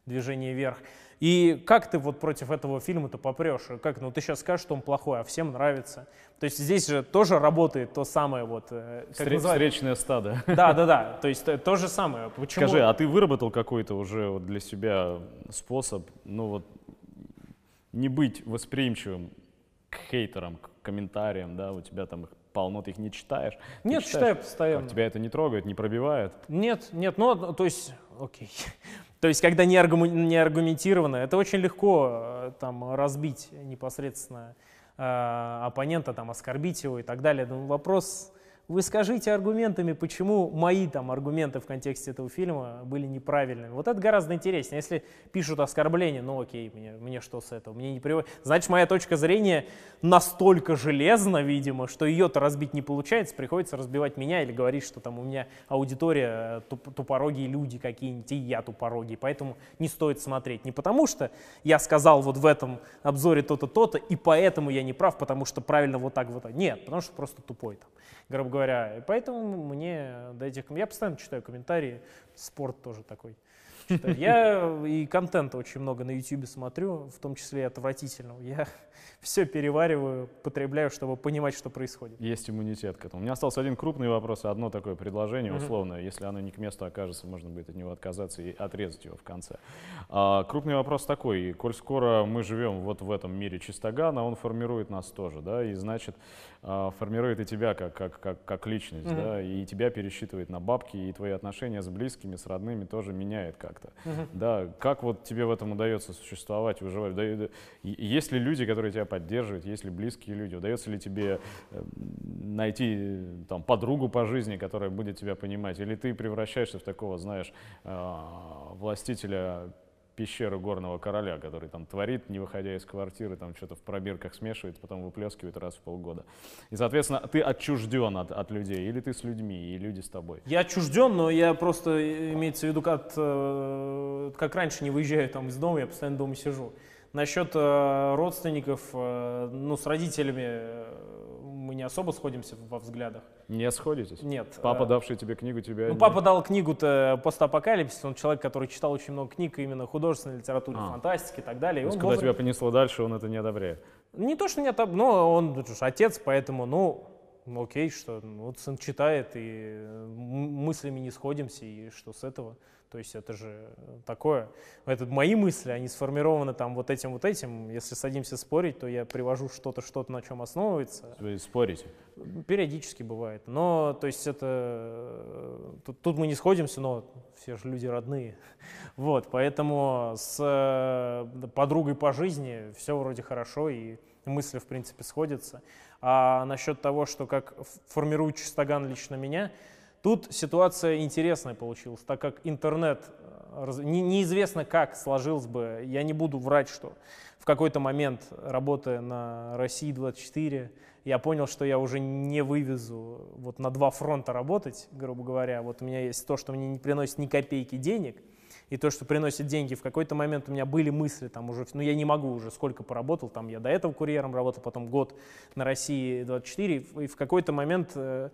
движение вверх. И как ты вот против этого фильма-то попрешь? Как, ну ты сейчас скажешь, что он плохой, а всем нравится. То есть здесь же тоже работает то самое вот... Э, Встреч, встречное стадо. Да, да, да. То есть то, то же самое. Почему? Скажи, а ты выработал какой-то уже вот для себя способ, ну вот, не быть восприимчивым к хейтерам, к комментариям, да, у тебя там их полно, ты их не читаешь? Нет, читаешь, читаю постоянно. Как, тебя это не трогает, не пробивает? Нет, нет, ну, то есть, окей. То есть, когда не, аргу, не аргументированно, это очень легко э, там, разбить непосредственно э, оппонента, там, оскорбить его и так далее. Но вопрос вы скажите аргументами, почему мои там аргументы в контексте этого фильма были неправильными. Вот это гораздо интереснее. Если пишут оскорбления, ну окей, мне, мне что с этого? Мне не приводит. Значит, моя точка зрения настолько железна, видимо, что ее-то разбить не получается, приходится разбивать меня или говорить, что там у меня аудитория э, туп, тупорогие люди какие-нибудь, и я тупорогий, поэтому не стоит смотреть. Не потому что я сказал вот в этом обзоре то-то, то-то, и поэтому я не прав, потому что правильно вот так, вот. Нет, потому что просто тупой там грубо говоря. И поэтому мне до этих... Я постоянно читаю комментарии, спорт тоже такой. Я и контента очень много на YouTube смотрю, в том числе и отвратительного. Я все перевариваю, потребляю, чтобы понимать, что происходит. Есть иммунитет к этому. У меня остался один крупный вопрос и одно такое предложение, условное. Если оно не к месту окажется, можно будет от него отказаться и отрезать его в конце. А, крупный вопрос такой. Коль скоро мы живем вот в этом мире чистогана, он формирует нас тоже, да, и значит а, формирует и тебя как, как, как, как личность, mm-hmm. да, и тебя пересчитывает на бабки, и твои отношения с близкими, с родными тоже меняет как-то. Да, как вот тебе в этом удается существовать, выживать? Есть ли люди, которые тебя поддерживают, есть ли близкие люди? Удается ли тебе э, найти там, подругу по жизни, которая будет тебя понимать? Или ты превращаешься в такого, знаешь, а, властителя пещеру горного короля, который там творит, не выходя из квартиры, там что-то в пробирках смешивает, потом выплескивает раз в полгода. И, соответственно, ты отчужден от, от людей, или ты с людьми, и люди с тобой. Я отчужден, но я просто, имеется в виду, как, э, как раньше не выезжаю там из дома, я постоянно дома сижу. Насчет э, родственников, э, ну, с родителями э, не особо сходимся во взглядах. Не сходитесь? Нет. Папа, давший тебе книгу, тебя... Ну, папа дал книгу-то «Постапокалипсис», он человек, который читал очень много книг именно художественной литературы, а. фантастики и так далее. То есть, когда возраст... тебя понесло дальше, он это не одобряет? Не то, что не одобряет, но он отец, поэтому, ну, окей, что ну, вот сын читает, и мыслями не сходимся, и что с этого? То есть это же такое. Это мои мысли, они сформированы там вот этим, вот этим. Если садимся спорить, то я привожу что-то, что-то, на чем основывается. Вы спорите? Периодически бывает. Но, то есть это... Тут, тут мы не сходимся, но все же люди родные. Вот, поэтому с э, подругой по жизни все вроде хорошо, и мысли, в принципе, сходятся. А насчет того, что как формирует чистоган лично меня, Тут ситуация интересная получилась, так как интернет э, неизвестно как сложился бы, я не буду врать, что в какой-то момент, работая на России 24, я понял, что я уже не вывезу вот на два фронта работать, грубо говоря. Вот у меня есть то, что мне не приносит ни копейки денег, и то, что приносит деньги. В какой-то момент у меня были мысли, там уже, ну я не могу уже, сколько поработал, там я до этого курьером работал, потом год на России 24, и в какой-то момент э,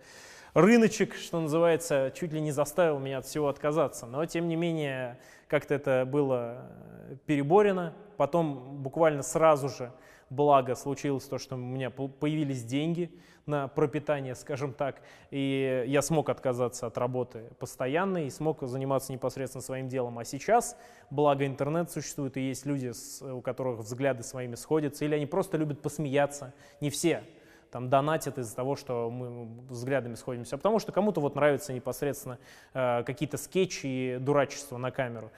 рыночек, что называется, чуть ли не заставил меня от всего отказаться. Но, тем не менее, как-то это было э, переборено. Потом буквально сразу же, благо, случилось то, что у меня появились деньги на пропитание, скажем так, и я смог отказаться от работы постоянной и смог заниматься непосредственно своим делом. А сейчас, благо интернет существует, и есть люди, у которых взгляды своими сходятся, или они просто любят посмеяться, не все, там донатят из-за того, что мы взглядами сходимся, а потому что кому-то вот нравятся непосредственно э, какие-то скетчи и дурачество на камеру,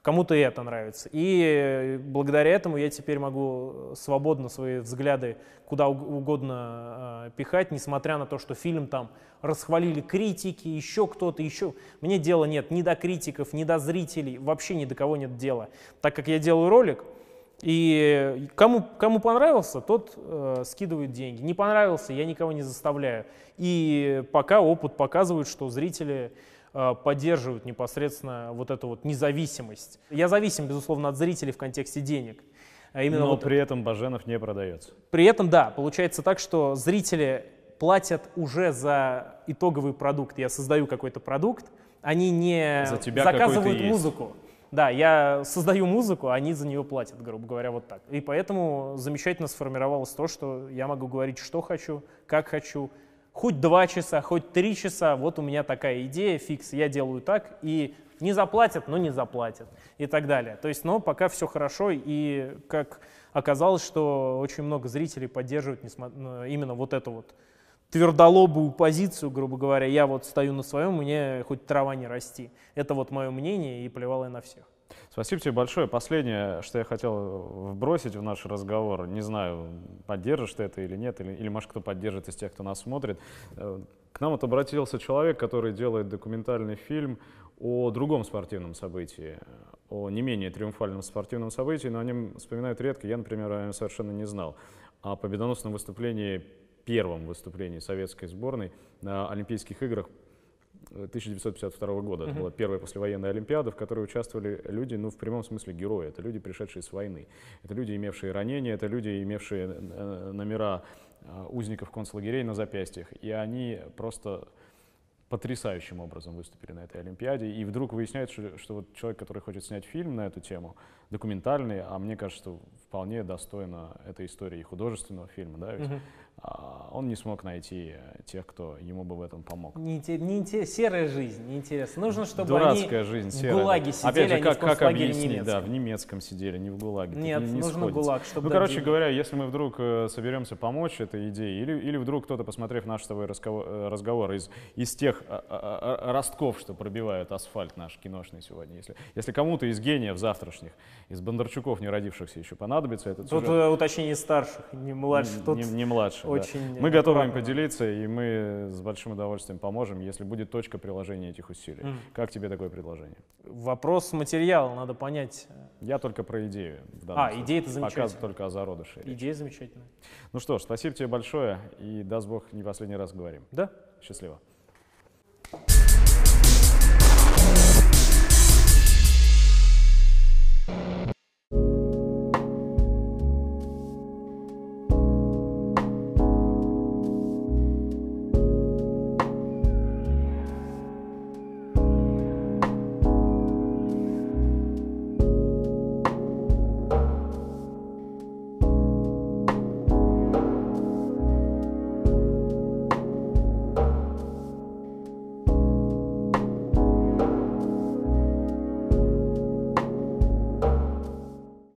кому-то это нравится. И благодаря этому я теперь могу свободно свои взгляды куда угодно э, пихать, несмотря на то, что фильм там расхвалили критики, еще кто-то, еще. Мне дела нет ни до критиков, ни до зрителей, вообще ни до кого нет дела. Так как я делаю ролик, и кому, кому понравился, тот э, скидывает деньги. Не понравился, я никого не заставляю. И пока опыт показывает, что зрители э, поддерживают непосредственно вот эту вот независимость. Я зависим, безусловно, от зрителей в контексте денег. А именно Но вот при этом Баженов не продается. При этом, да, получается так, что зрители платят уже за итоговый продукт. Я создаю какой-то продукт, они не за тебя заказывают музыку. Есть. Да, я создаю музыку, а они за нее платят, грубо говоря, вот так. И поэтому замечательно сформировалось то, что я могу говорить, что хочу, как хочу, хоть два часа, хоть три часа, вот у меня такая идея, фикс, я делаю так, и не заплатят, но не заплатят, и так далее. То есть, но пока все хорошо, и как оказалось, что очень много зрителей поддерживают именно вот эту вот твердолобую позицию, грубо говоря, я вот стою на своем, мне хоть трава не расти. Это вот мое мнение, и плевал я на всех. Спасибо тебе большое. Последнее, что я хотел вбросить в наш разговор, не знаю, поддержишь ты это или нет, или, или может кто поддержит из тех, кто нас смотрит. Э, к нам вот обратился человек, который делает документальный фильм о другом спортивном событии, о не менее триумфальном спортивном событии, но о нем вспоминают редко. Я, например, о нем совершенно не знал. О победоносном выступлении первом выступлении советской сборной на Олимпийских играх 1952 года. Это была первая послевоенная Олимпиада, в которой участвовали люди, ну, в прямом смысле герои. Это люди, пришедшие с войны. Это люди, имевшие ранения, это люди, имевшие э, номера э, узников концлагерей на запястьях. И они просто потрясающим образом выступили на этой Олимпиаде. И вдруг выясняется, что, что вот человек, который хочет снять фильм на эту тему, документальный, а мне кажется, что вполне достойно этой истории и художественного фильма, да, ведь, uh-huh. А, он не смог найти тех, кто ему бы в этом помог. Не, не интерес, серая жизнь, неинтересно. Нужно, чтобы Дурацкая они жизнь, серая. в ГУЛАГе сидели, Опять же, как, как объяснить, немецком. да, в немецком сидели, не в ГУЛАГе. Нет, не, не нужно сходится. ГУЛАГ, чтобы Ну, короче говоря, если мы вдруг э, соберемся помочь этой идее, или, или вдруг кто-то, посмотрев наш с тобой разговор, э, разговор из, из тех а, а, а, ростков, что пробивают асфальт наш киношный сегодня. Если, если кому-то из гениев завтрашних, из Бондарчуков, не родившихся еще, понадобится этот Тут сюжет, э, уточнение старших, не младших. Тут не, не младше. Да. очень Мы готовы им поделиться, и мы с большим удовольствием поможем, если будет точка приложения этих усилий. Мгм. Как тебе такое предложение? Вопрос материала, надо понять. Я только про идею. А, случае. идея-то Пока замечательная. только о зародыше. речь. Идея замечательная. Ну что ж, спасибо тебе большое, и даст Бог не последний раз говорим. Да? Счастливо.